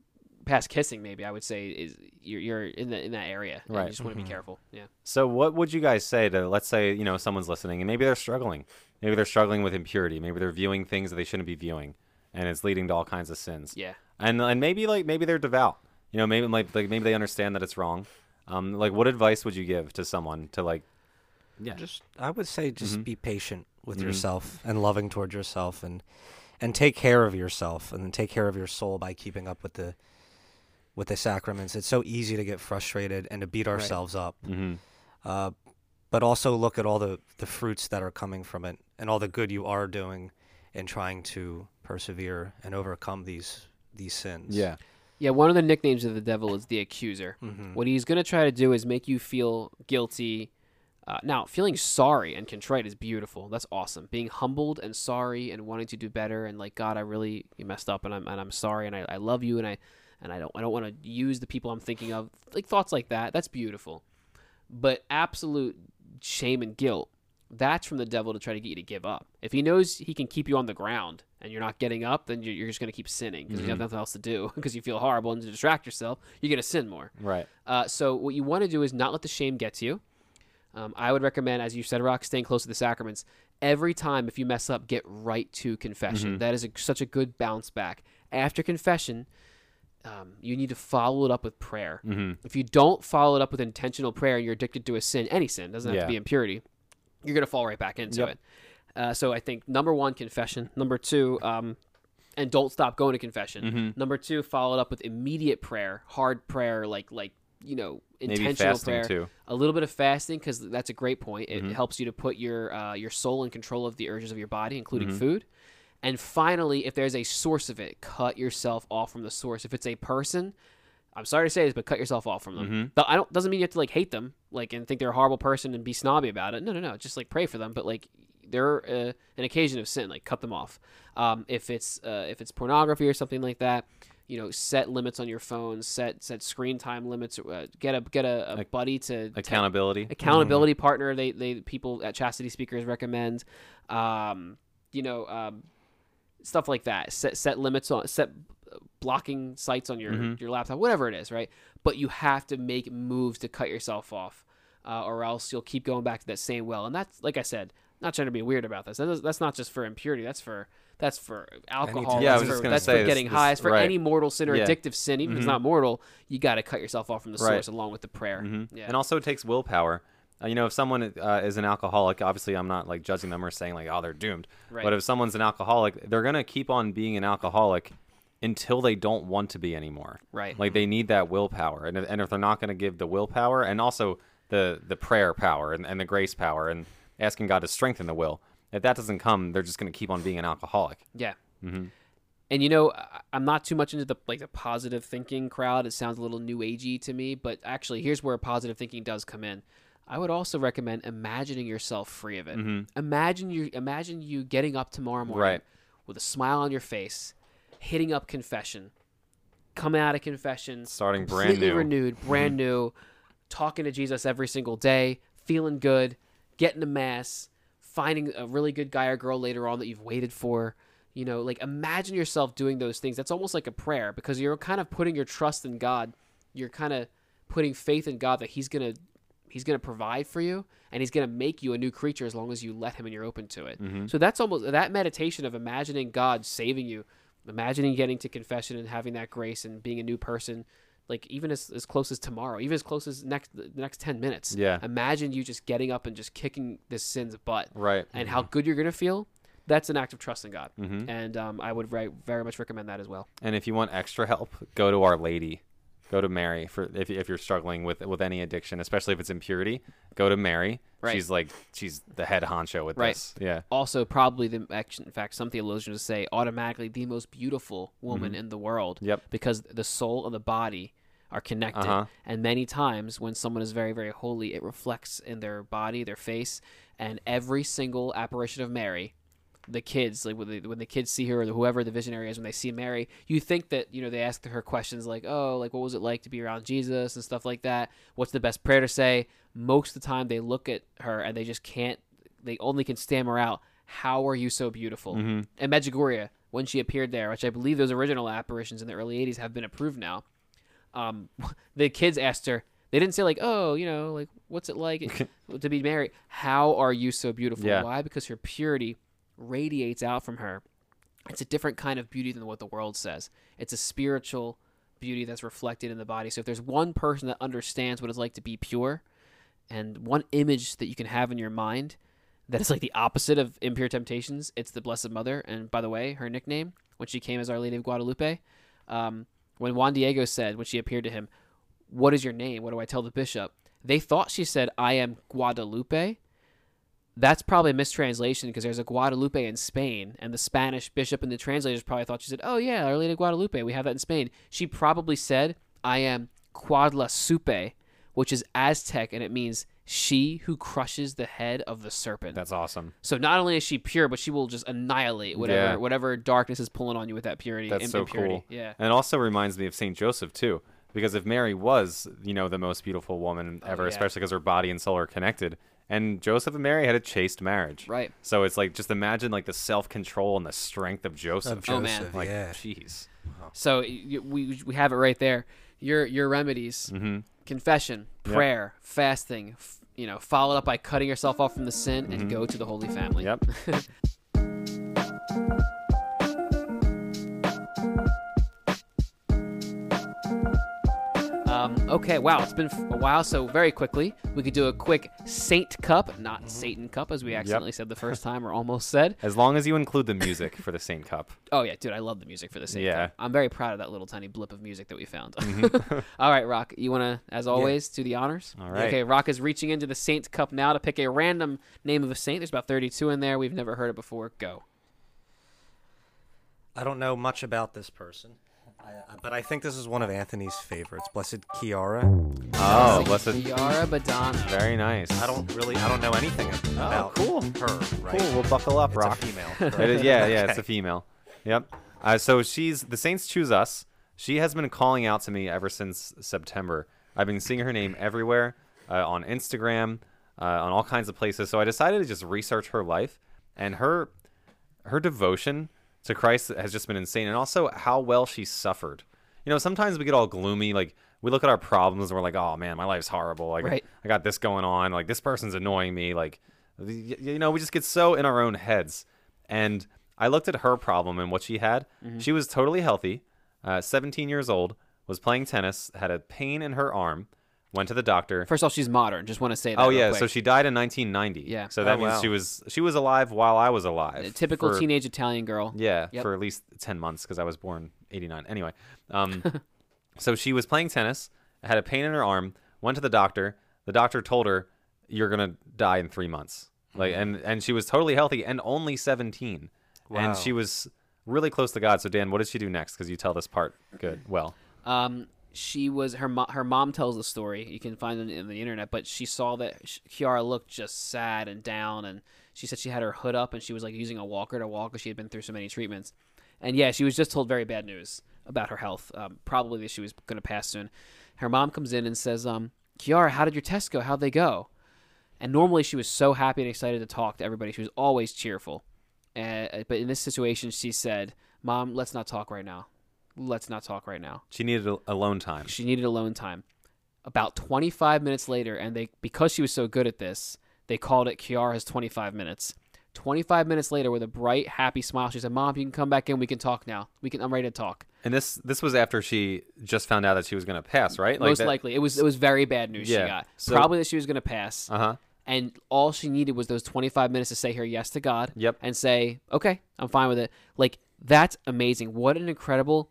A: past kissing. Maybe I would say is you're, you're in the in that area.
B: Right.
A: You just want to be careful. Yeah.
B: So what would you guys say to let's say, you know, someone's listening and maybe they're struggling. Maybe they're struggling with impurity. Maybe they're viewing things that they shouldn't be viewing and it's leading to all kinds of sins.
A: Yeah.
B: And and maybe like maybe they're devout. You know, maybe like, like maybe they understand that it's wrong. Um like what advice would you give to someone to like Yeah.
C: Just I would say just
B: Mhm.
C: be patient with
B: Mhm.
C: yourself and loving towards yourself and and take care of yourself and take care of your soul by keeping up with the with the sacraments. It's so easy to get frustrated and to beat ourselves up.
B: Mhm.
C: Uh, but also look at all the, the fruits that are coming from it and all the good you are doing in trying to persevere and overcome these these sins.
B: Yeah.
A: Yeah. One of the nicknames of the devil is the accuser.
C: Mhm.
A: What he's going to try to do is make you feel guilty. Uh, now, feeling sorry and contrite is beautiful. That's awesome. Being humbled and sorry and wanting to do better and like God, I really you messed up and I'm and I'm sorry and I, I love you and I and I don't I don't want to use the people I'm thinking of like thoughts like that. That's beautiful. But absolute shame and guilt, that's from the devil to try to get you to give up. If he knows he can keep you on the ground and you're not getting up, then you're, you're just going to keep sinning because you have
B: Mhm.
A: nothing else to do because you feel horrible and to distract yourself, you're going to sin more.
B: Right.
A: Uh, so what you want to do is not let the shame get to you. Um, I would recommend, as you said, Rock, staying close to the sacraments. Every time, if you mess up, get right to confession.
B: Mhm.
A: That is a, such a good bounce back. After confession, um, you need to follow it up with prayer.
B: Mhm.
A: If you don't follow it up with intentional prayer, and you're addicted to a sin, any sin doesn't have
B: Yeah.
A: to be impurity. You're gonna fall right back into
B: Yep.
A: it. Uh, so I think number one, confession. Number two, um, and don't stop going to confession.
B: Mhm.
A: Number two, follow it up with immediate prayer, hard prayer, like like you know intentional prayer.
B: too.
A: A little bit of fasting because that's a great point. It
B: Mhm.
A: helps you to put your uh, your soul in control of the urges of your body, including
B: Mhm.
A: food. And finally, if there's a source of it, cut yourself off from the source. If it's a person, I'm sorry to say this, but cut yourself off from them.
B: Mhm.
A: Th- I don't doesn't mean you have to like hate them, like and think they're a horrible person and be snobby about it. No, no, no. Just like pray for them, but like they're uh, an occasion of sin. Like cut them off. Um, if it's uh, if it's pornography or something like that, you know, set limits on your phone. Set set screen time limits. Uh, get a get a, a buddy to
B: Accountability.
A: accountability partner. They they people at Chastity Speakers recommend. Um, you know, um, stuff like that. Set set limits on set blocking sites on your
B: Mhm.
A: your laptop, whatever it is, right? But you have to make moves to cut yourself off, uh, or else you'll keep going back to that same well. And that's like I said, not trying to be weird about this. That is, that's not just for impurity. That's for that's for alcohol.
B: Yeah, I
A: that's
B: was
A: for,
B: gonna
A: that's
B: say
A: for getting
B: this-
A: high. It's for
B: right.
A: any mortal sin or
B: Yeah.
A: addictive sin, even if it's
B: Mhm.
A: not mortal. You got to cut yourself off from the
B: Right.
A: source along with the prayer.
B: hmm
A: Yeah.
B: And also, it takes willpower. Uh, you know, if someone uh, is an alcoholic, obviously, I'm not like judging them or saying like, oh, they're doomed.
A: Right.
B: But if someone's an alcoholic, they're gonna keep on being an alcoholic until they don't want to be anymore.
A: right.
B: Like they need that willpower, and if- and if they're not gonna give the willpower and also the the prayer power and, and the grace power and asking God to strengthen the will, if that doesn't come, they're just gonna keep on being an alcoholic.
A: Yeah.
B: hmm
A: And you know, I'm not too much into the like the positive thinking crowd. It sounds a little new agey to me, but actually, here's where positive thinking does come in. I would also recommend imagining yourself free of it.
B: Mhm.
A: Imagine you imagine you getting up tomorrow morning
B: Right.
A: with a smile on your face, hitting up confession, coming out of confession,
B: Starting brand new.
A: renewed, brand new, talking to Jesus every single day, feeling good, getting to mass, finding a really good guy or girl later on that you've waited for. You know, like imagine yourself doing those things. That's almost like a prayer because you're kind of putting your trust in God. You're kind of putting faith in God that He's gonna He's gonna provide for you and He's gonna make you a new creature as long as you let Him and you're open to it.
B: Mm-hmm.
A: So that's almost that meditation of imagining God saving you, imagining getting to confession and having that grace and being a new person, like even as, as close as tomorrow, even as close as next the next ten minutes.
B: Yeah.
A: Imagine you just getting up and just kicking this sin's butt,
B: Right.
A: and how good you're gonna feel. That's an act of trust in God,
B: Mhm.
A: and um, I would very, very much recommend that as well.
B: And if you want extra help, go to Our Lady. Go to Mary for if, if you're struggling with with any addiction, especially if it's impurity. Go to Mary.
A: Right.
B: She's like she's the head honcho with
A: Right.
B: this. Yeah.
A: Also, probably the action. In fact, some theologians say automatically the most beautiful woman in the world.
B: Mm-hmm. Yep.
A: Because the soul and the body are connected,
B: Uh-huh.
A: and many times when someone is very, very holy, it reflects in their body, their face, and every single apparition of Mary. The kids, like when the, when the kids see her or whoever the visionary is, when they see Mary, you think that you know they ask her questions like, "Oh, like what was it like to be around Jesus?" and stuff like that. What's the best prayer to say? Most of the time, they look at her and they just can't they only can stammer out, "How are you so beautiful?"
B: Mm-hmm.
A: And Medjugorje, when she appeared there, which I believe those original apparitions in the early '80s have been approved now, um, the kids asked her. They didn't say like, "Oh, you know, like what's it like to be married?" How are you so beautiful?
B: Yeah.
A: Why? Because her purity radiates out from her. It's a different kind of beauty than what the world says. It's a spiritual beauty that's reflected in the body. So if there's one person that understands what it's like to be pure, and one image that you can have in your mind that is like the opposite of impure temptations, it's the Blessed Mother. And by the way, her nickname when she came as Our Lady of Guadalupe, um, when Juan Diego said when she appeared to him, "What is your name? What do I tell the bishop?" They thought she said, "I am Guadalupe." That's probably a mistranslation because there's a Guadalupe in Spain, and the Spanish bishop and the translators probably thought she said, "Oh yeah, Our Lady Guadalupe. We have that in Spain." She probably said, "I am Coatlaxopeuh," which is Aztec, and it means she who crushes the head of the serpent.
B: That's awesome.
A: so not only is she pure, but she will just annihilate whatever
B: Yeah.
A: whatever darkness is pulling on you with that purity.
B: That's
A: and
B: so
A: impurity.
B: cool.
A: Yeah.
B: And it also reminds me of Saint Joseph too, because if Mary was, you know, the most beautiful woman ever,
A: Oh, yeah.
B: especially because her body and soul are connected, and Joseph and Mary had a chaste marriage.
A: Right.
B: So it's like just imagine like the self control and the strength of Joseph.
C: Of
A: Oh, man.
C: Joseph,
B: Like,
C: yeah.
B: jeez.
A: So we we have it right there. Your your remedies:
B: Mm-hmm.
A: Confession,
B: Yep.
A: prayer, fasting. F- you know, followed up by cutting yourself off from the sin and
B: Mhm.
A: go to the Holy Family.
B: Yep.
A: Um, okay, wow, it's been a while, so very quickly we could do a quick Saint Cup, not Satan Cup, as we accidentally said the first time or almost said.
B: As long as you include the music for the Saint Cup.
A: Oh yeah, dude, I love the music for the Saint
B: Yeah.
A: Cup. I'm very proud of that little tiny blip of music that we found.
B: Mm-hmm.
A: All right, Rock, you want to, as always, do the honors?
B: All right.
A: Okay, Rock is reaching into the Saint Cup now to pick a random name of a saint. There's about 32 in there. We've never heard it before. Go.
C: I don't know much about this person, I, I- but I think this is one of Anthony's favorites, Blessed Kiara.
B: Oh,
A: Saint
B: blessed.
A: Kiara Badano.
B: Very nice.
C: I don't really, I don't know anything about oh,
B: cool.
C: her. Right?
B: Cool. We'll buckle up,
C: It's
B: Rock.
C: a female.
B: It
C: correct?
B: is- yeah, yeah, it's a female. Yep. Uh, so she's the Saints choose us. She has been calling out to me ever since September. I've been seeing her name everywhere uh, on Instagram, uh, on all kinds of places. So I decided to just research her life and her her devotion to Christ has just been insane, and also how well she suffered. You know, sometimes we get all gloomy, like we look at our problems and we're like, "Oh man, my life's horrible. Like
A: Right.
B: I got this going on. Like this person's annoying me. Like you know, we just get so in our own heads." And I looked at her problem and what she had. She was totally healthy, uh, 17 years old, was playing tennis, had a pain in her arm, went to the doctor.
A: First off, she's modern. Just want to say that.
B: Oh
A: real
B: yeah,
A: quick.
B: so she died in 1990.
A: Yeah.
B: So that
C: Oh,
B: means
C: wow.
B: she was she was alive while I was alive.
A: A typical
B: for-
A: teenage Italian girl.
B: Yeah,
A: Yep.
B: for at least 10 months because I was born 89. Anyway, um, so she was playing tennis, had a pain in her arm, went to the doctor. The doctor told her, "You're gonna die in three months." Like, and and she was totally healthy and only 17,
C: Wow.
B: and she was really close to God. So Dan, what did she do next? Because you tell this part good. Well,
A: Um, she was her mo- her mom tells the story. You can find it in the internet, but she saw that Kiara looked just sad and down, and she said she had her hood up and she was like using a walker to walk because she had been through so many treatments. And yeah, she was just told very bad news about her health. Um, probably that she was going to pass soon. Her mom comes in and says, um, "Kiara, how did your tests go? How'd they go?" And normally she was so happy and excited to talk to everybody. She was always cheerful. Uh, but in this situation, she said, "Mom, let's not talk right now. Let's not talk right now."
B: She needed alone time.
A: She needed alone time. About 25 minutes later, and they because she was so good at this, they called it Kiara's 25 minutes. 25 minutes later, with a bright, happy smile, she said, "Mom, you can come back in. We can talk now. We can. I'm ready to talk."
B: And this this was after she just found out that she was going to pass, right?
A: Most
B: that,
A: likely, it was it was very bad news
B: Yeah,
A: she got.
B: so-
A: Probably that she was going to pass,
B: Uh huh.
A: and all she needed was those 25 minutes to say her yes to God.
B: Yep.
A: And say, "Okay, I'm fine with it." Like that's amazing. What an incredible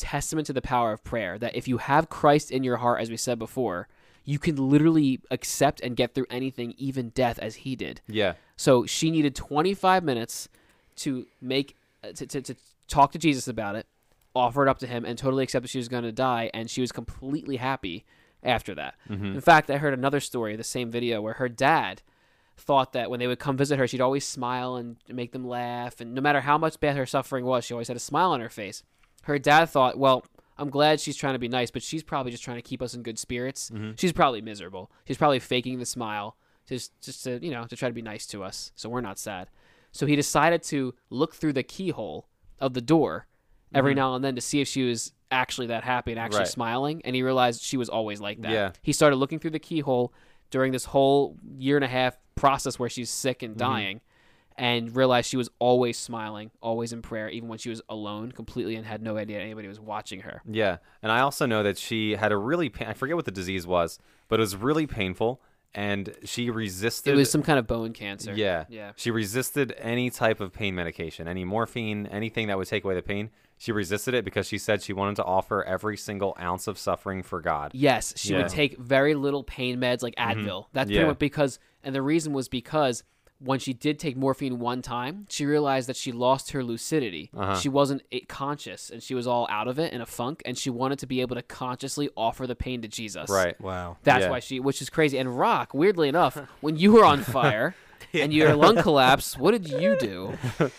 A: testament to the power of prayer. That if you have Christ in your heart, as we said before, you can literally accept and get through anything, even death, as He did.
B: Yeah.
A: So she needed 25 minutes to make uh, to, to, to talk to Jesus about it, offer it up to him, and totally accept that she was going to die, and she was completely happy after that. In fact, I heard another story, the same video, where her dad thought that when they would come visit her, she'd always smile and make them laugh, and no matter how much bad her suffering was, she always had a smile on her face. Her dad thought, well. I'm glad she's trying to be nice, but she's probably just trying to keep us in good spirits. Mm-hmm. She's probably miserable. She's probably faking the smile just just to you know to try to be nice to us so we're not sad so he decided to look through the keyhole of the door every mm-hmm. now and then to see if she was actually that happy and actually
B: Right.
A: smiling and he realized she was always like that
B: Yeah.
A: he started looking through the keyhole during this whole year and a half process where she's sick and mm-hmm. dying and realized she was always smiling always in prayer even when she was alone completely and had no idea anybody was watching her
B: Yeah, and I also know that she had a really pa- I forget what the disease was, but it was really painful, and she resisted.
A: it was some kind of bone cancer
B: yeah,
A: yeah
B: She resisted any type of pain medication, any morphine, anything that would take away the pain. She resisted it because she said she wanted to offer every single ounce of suffering for God.
A: Yes, she
B: Yeah.
A: would take very little pain meds like mm-hmm. Advil. That's pretty
B: Yeah.
A: much because, and the reason was because when she did take morphine one time, she realized that she lost her lucidity.
B: Uh-huh.
A: She wasn't conscious, and she was all out of it in a funk, and she wanted to be able to consciously offer the pain to Jesus.
B: Right.
C: Wow.
A: That's
B: Yeah.
A: why she, which is crazy. And Rock, weirdly enough, when you were on fire and your lung collapsed, what did you do?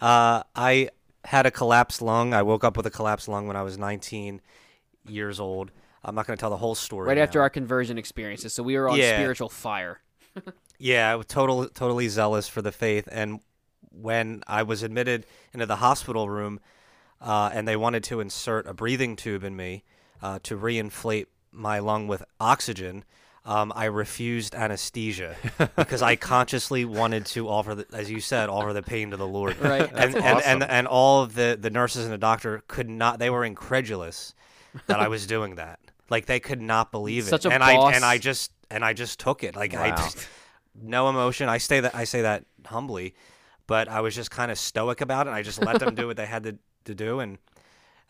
C: Uh, I had a collapsed lung. I woke up with a collapsed lung when I was 19 years old. I'm not going to tell the whole story.
A: Right after our conversion experiences, so we were on
C: Yeah.
A: spiritual fire.
C: Yeah, total, totally zealous for the faith. And when I was admitted into the hospital room uh, and they wanted to insert a breathing tube in me uh, to reinflate my lung with oxygen, um, I refused anesthesia because I consciously wanted to offer, the, as you said, offer the pain to the Lord.
A: Right.
C: and, and,
B: awesome.
C: and and and, all of the, the nurses and the doctor could not, they were incredulous that I was doing that. Like they could not believe it.
A: Such a
C: and
A: boss.
C: I and I just and I just took it. Like I just no emotion. I say that I say that humbly, but I was just kind of stoic about it. I just let them do what they had to, to do, and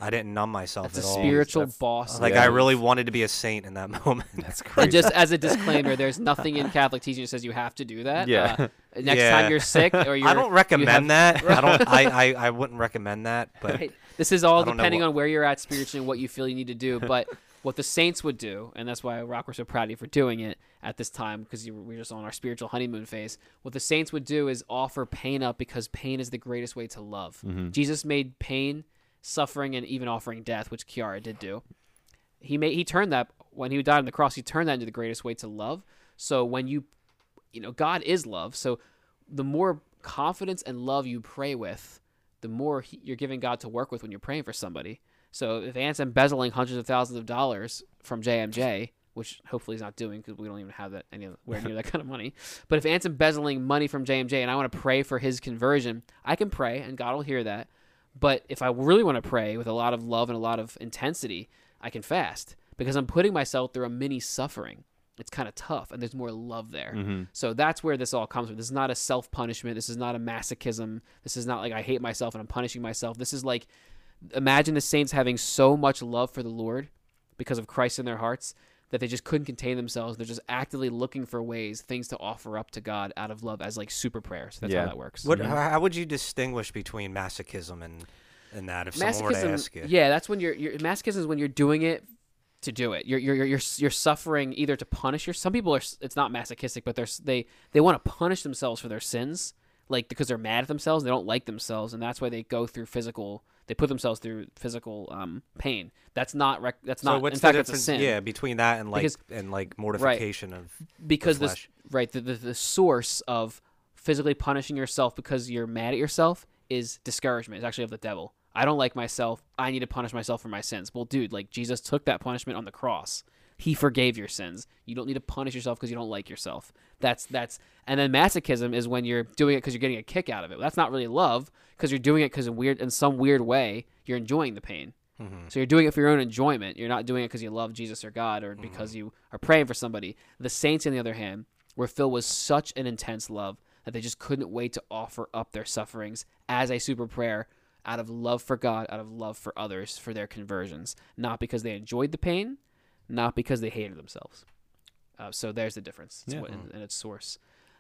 C: I didn't numb myself
A: That's a
C: all.
A: spiritual
B: That's-
A: boss.
C: Like
B: Yeah.
C: I really wanted to be a saint in that moment.
B: That's crazy.
A: And just as a disclaimer, there's nothing in Catholic teaching that says you have to do that.
B: Yeah.
A: Uh, next
C: Yeah.
A: time you're sick or you're,
C: I don't
A: you
C: recommend
A: have-
C: that. I don't. I, I I wouldn't recommend that. But
A: Right. This is all
C: I don't know
A: depending
C: what-
A: on where you're at spiritually and what you feel you need to do. But what the saints would do, and that's why Rock we're so proud of you for doing it at this time because we were just on our spiritual honeymoon phase. What the saints would do is offer pain up because pain is the greatest way to love. Mm-hmm. Jesus made pain, suffering, and even offering death, which Kiara did do. He made he turned that when he died on the cross. He turned that into the greatest way to love. So when you, you know, God is love. So the more confidence and love you pray with, the more he, you're giving God to work with when you're praying for somebody. So if Ant's embezzling hundreds of thousands of dollars from JMJ, which hopefully he's not doing because we don't even have that anywhere near that kind of money. But if Ant's embezzling money from JMJ and I want to pray for his conversion, I can pray and God will hear that. But if I really want to pray with a lot of love and a lot of intensity, I can fast because I'm putting myself through a mini suffering. It's kind of tough, and there's more love there.
B: Mm-hmm.
A: So that's where this all comes from. This is not a self punishment. This is not a masochism. This is not like I hate myself and I'm punishing myself. This is like imagine the saints having so much love for the Lord because of Christ in their hearts that they just couldn't contain themselves. They're just actively looking for ways, things to offer up to God out of love as like super prayers. That's
B: Yeah.
A: how that works.
C: what? Mm-hmm. How would you distinguish between masochism and and that? If someone were to ask you,
A: yeah, that's when you're, you're masochism is when you're doing it to do it. You're you're you're you're, you're suffering either to punish your. Some people are. It's not masochistic, but they're they they want to punish themselves for their sins, like because they're mad at themselves. They don't like themselves, and that's why they go through physical. They put themselves through physical um, pain. That's not. Rec- that's
C: So
A: not.
C: what's
A: in
C: the
A: fact, that's a
C: difference?
A: sin.
C: Yeah, between that and like
A: Because-
C: and like mortification of
A: because this right the, the the source of physically punishing yourself because you're mad at yourself is discouragement. It's actually of the devil. I don't like myself. I need to punish myself for my sins. Well, dude, like Jesus took that punishment on the cross. He forgave your sins. You don't need to punish yourself because you don't like yourself. That's that's and then masochism is when you're doing it because you're getting a kick out of it. That's not really love because you're doing it because in weird in some weird way you're enjoying the pain. Mm-hmm. So you're doing it for your own enjoyment. You're not doing it because you love Jesus or God or because mm-hmm. you are praying for somebody. The saints, on the other hand, were filled with such an intense love that they just couldn't wait to offer up their sufferings as a super prayer out of love for God, out of love for others, for their conversions. Not because they enjoyed the pain, not because they hated themselves. Uh, so there's the difference it's
B: Yeah.
A: what, in, in its source.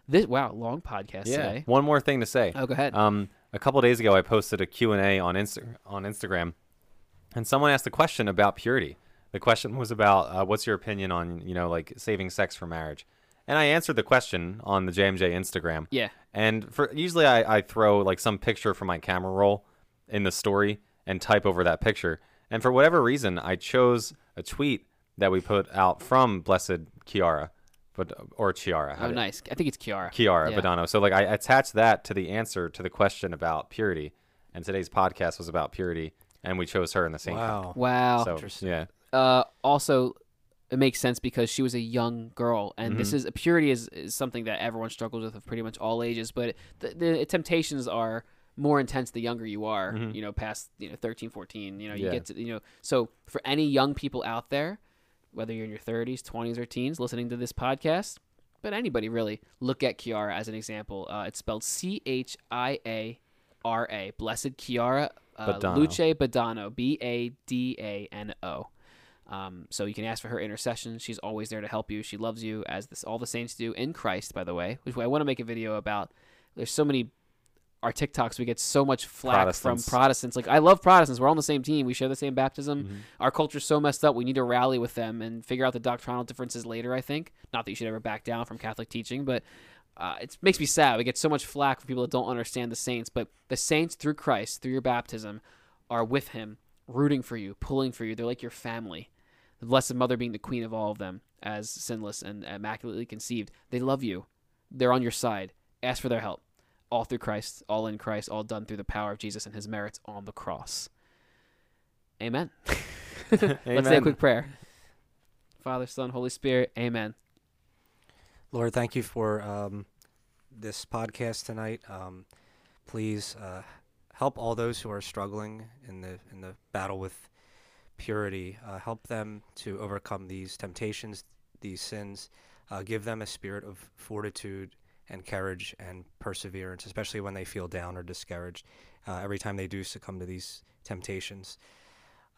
A: This wow, long podcast
B: Yeah.
A: today.
B: One more thing to say.
A: Oh, go ahead.
B: Um, a couple days ago, I posted a Q&A on, Insta- on Instagram, and someone asked a question about purity. The question was about, uh, what's your opinion on, you know, like saving sex for marriage? And I answered the question on the JMJ Instagram.
A: yeah.
B: And for usually I, I throw like some picture from my camera roll in the story and type over that picture. And for whatever reason, I chose a tweet that we put out from Blessed Kiara, but or Chiara.
A: Oh, nice. I think it's Kiara.
B: Kiara
A: Yeah.
B: Badano. So like I attached that to the answer to the question about purity, and today's podcast was about purity, and we chose her in the same.
C: wow.
A: Wow.
B: So
C: Interesting.
B: yeah,
A: uh, also it makes sense because she was a young girl and this
B: Mhm.
A: is purity is, is something that everyone struggles with of pretty much all ages but the, the temptations are more intense the younger you are
B: Mhm.
A: you know past you know 13 14 you know you
B: Yeah.
A: get to you know so for any young people out there whether you're in your 30s 20s or teens listening to this podcast but anybody really look at kiara as an example uh, it's spelled c-h-i-a-r-a blessed kiara uh,
B: Badano.
A: luce badano b-a-d-a-n-o um, so you can ask for her intercession. She's always there to help you. She loves you, as this, all the saints do in Christ, by the way. Which I want to make a video about. There's so many our TikToks. We get so much flack
B: Protestants.
A: from Protestants. Like I love Protestants. We're all on the same team. We share the same baptism.
B: Mhm.
A: Our culture's so messed up. We need to rally with them and figure out the doctrinal differences later. I think. Not that you should ever back down from Catholic teaching, but uh, it makes me sad. We get so much flack from people that don't understand the saints. But the saints, through Christ, through your baptism, are with Him, rooting for you, pulling for you. They're like your family. The Blessed Mother being the queen of all of them, as sinless and immaculately conceived. They love you. They're on your side. Ask for their help. All through Christ, all in Christ, all done through the power of Jesus and His merits on the cross. Amen. Let's say a quick prayer. Father, Son, Holy Spirit. Amen.
C: Lord, thank you for um, this podcast tonight. Um, please uh, help all those who are struggling in the in the battle with purity. Uh, help them to overcome these temptations, these sins. Uh, give them a spirit of fortitude and courage and perseverance, especially when they feel down or discouraged. Uh, every time they do succumb to these temptations.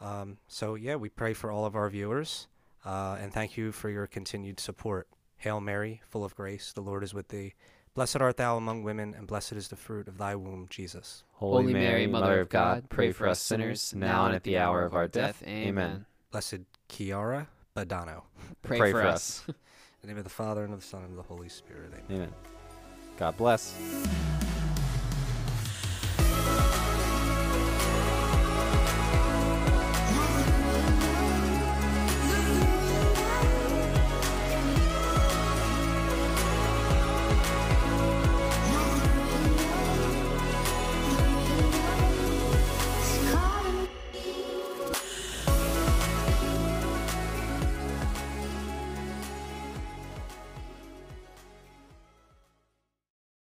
C: Um, so yeah, we pray for all of our viewers, uh, and thank you for your continued support. Hail Mary, full of grace, the Lord is with thee. Blessed art thou among women, and blessed is the fruit of thy womb, Jesus.
A: Holy Mary, Mother of God, pray for us sinners, now and at the hour of our death. Amen.
C: Blessed Chiara Badano.
A: Pray,
B: Pray
A: for
B: for
A: us.
C: In the name of the Father, and of the Son, and of the Holy Spirit. Amen.
B: Amen. God bless.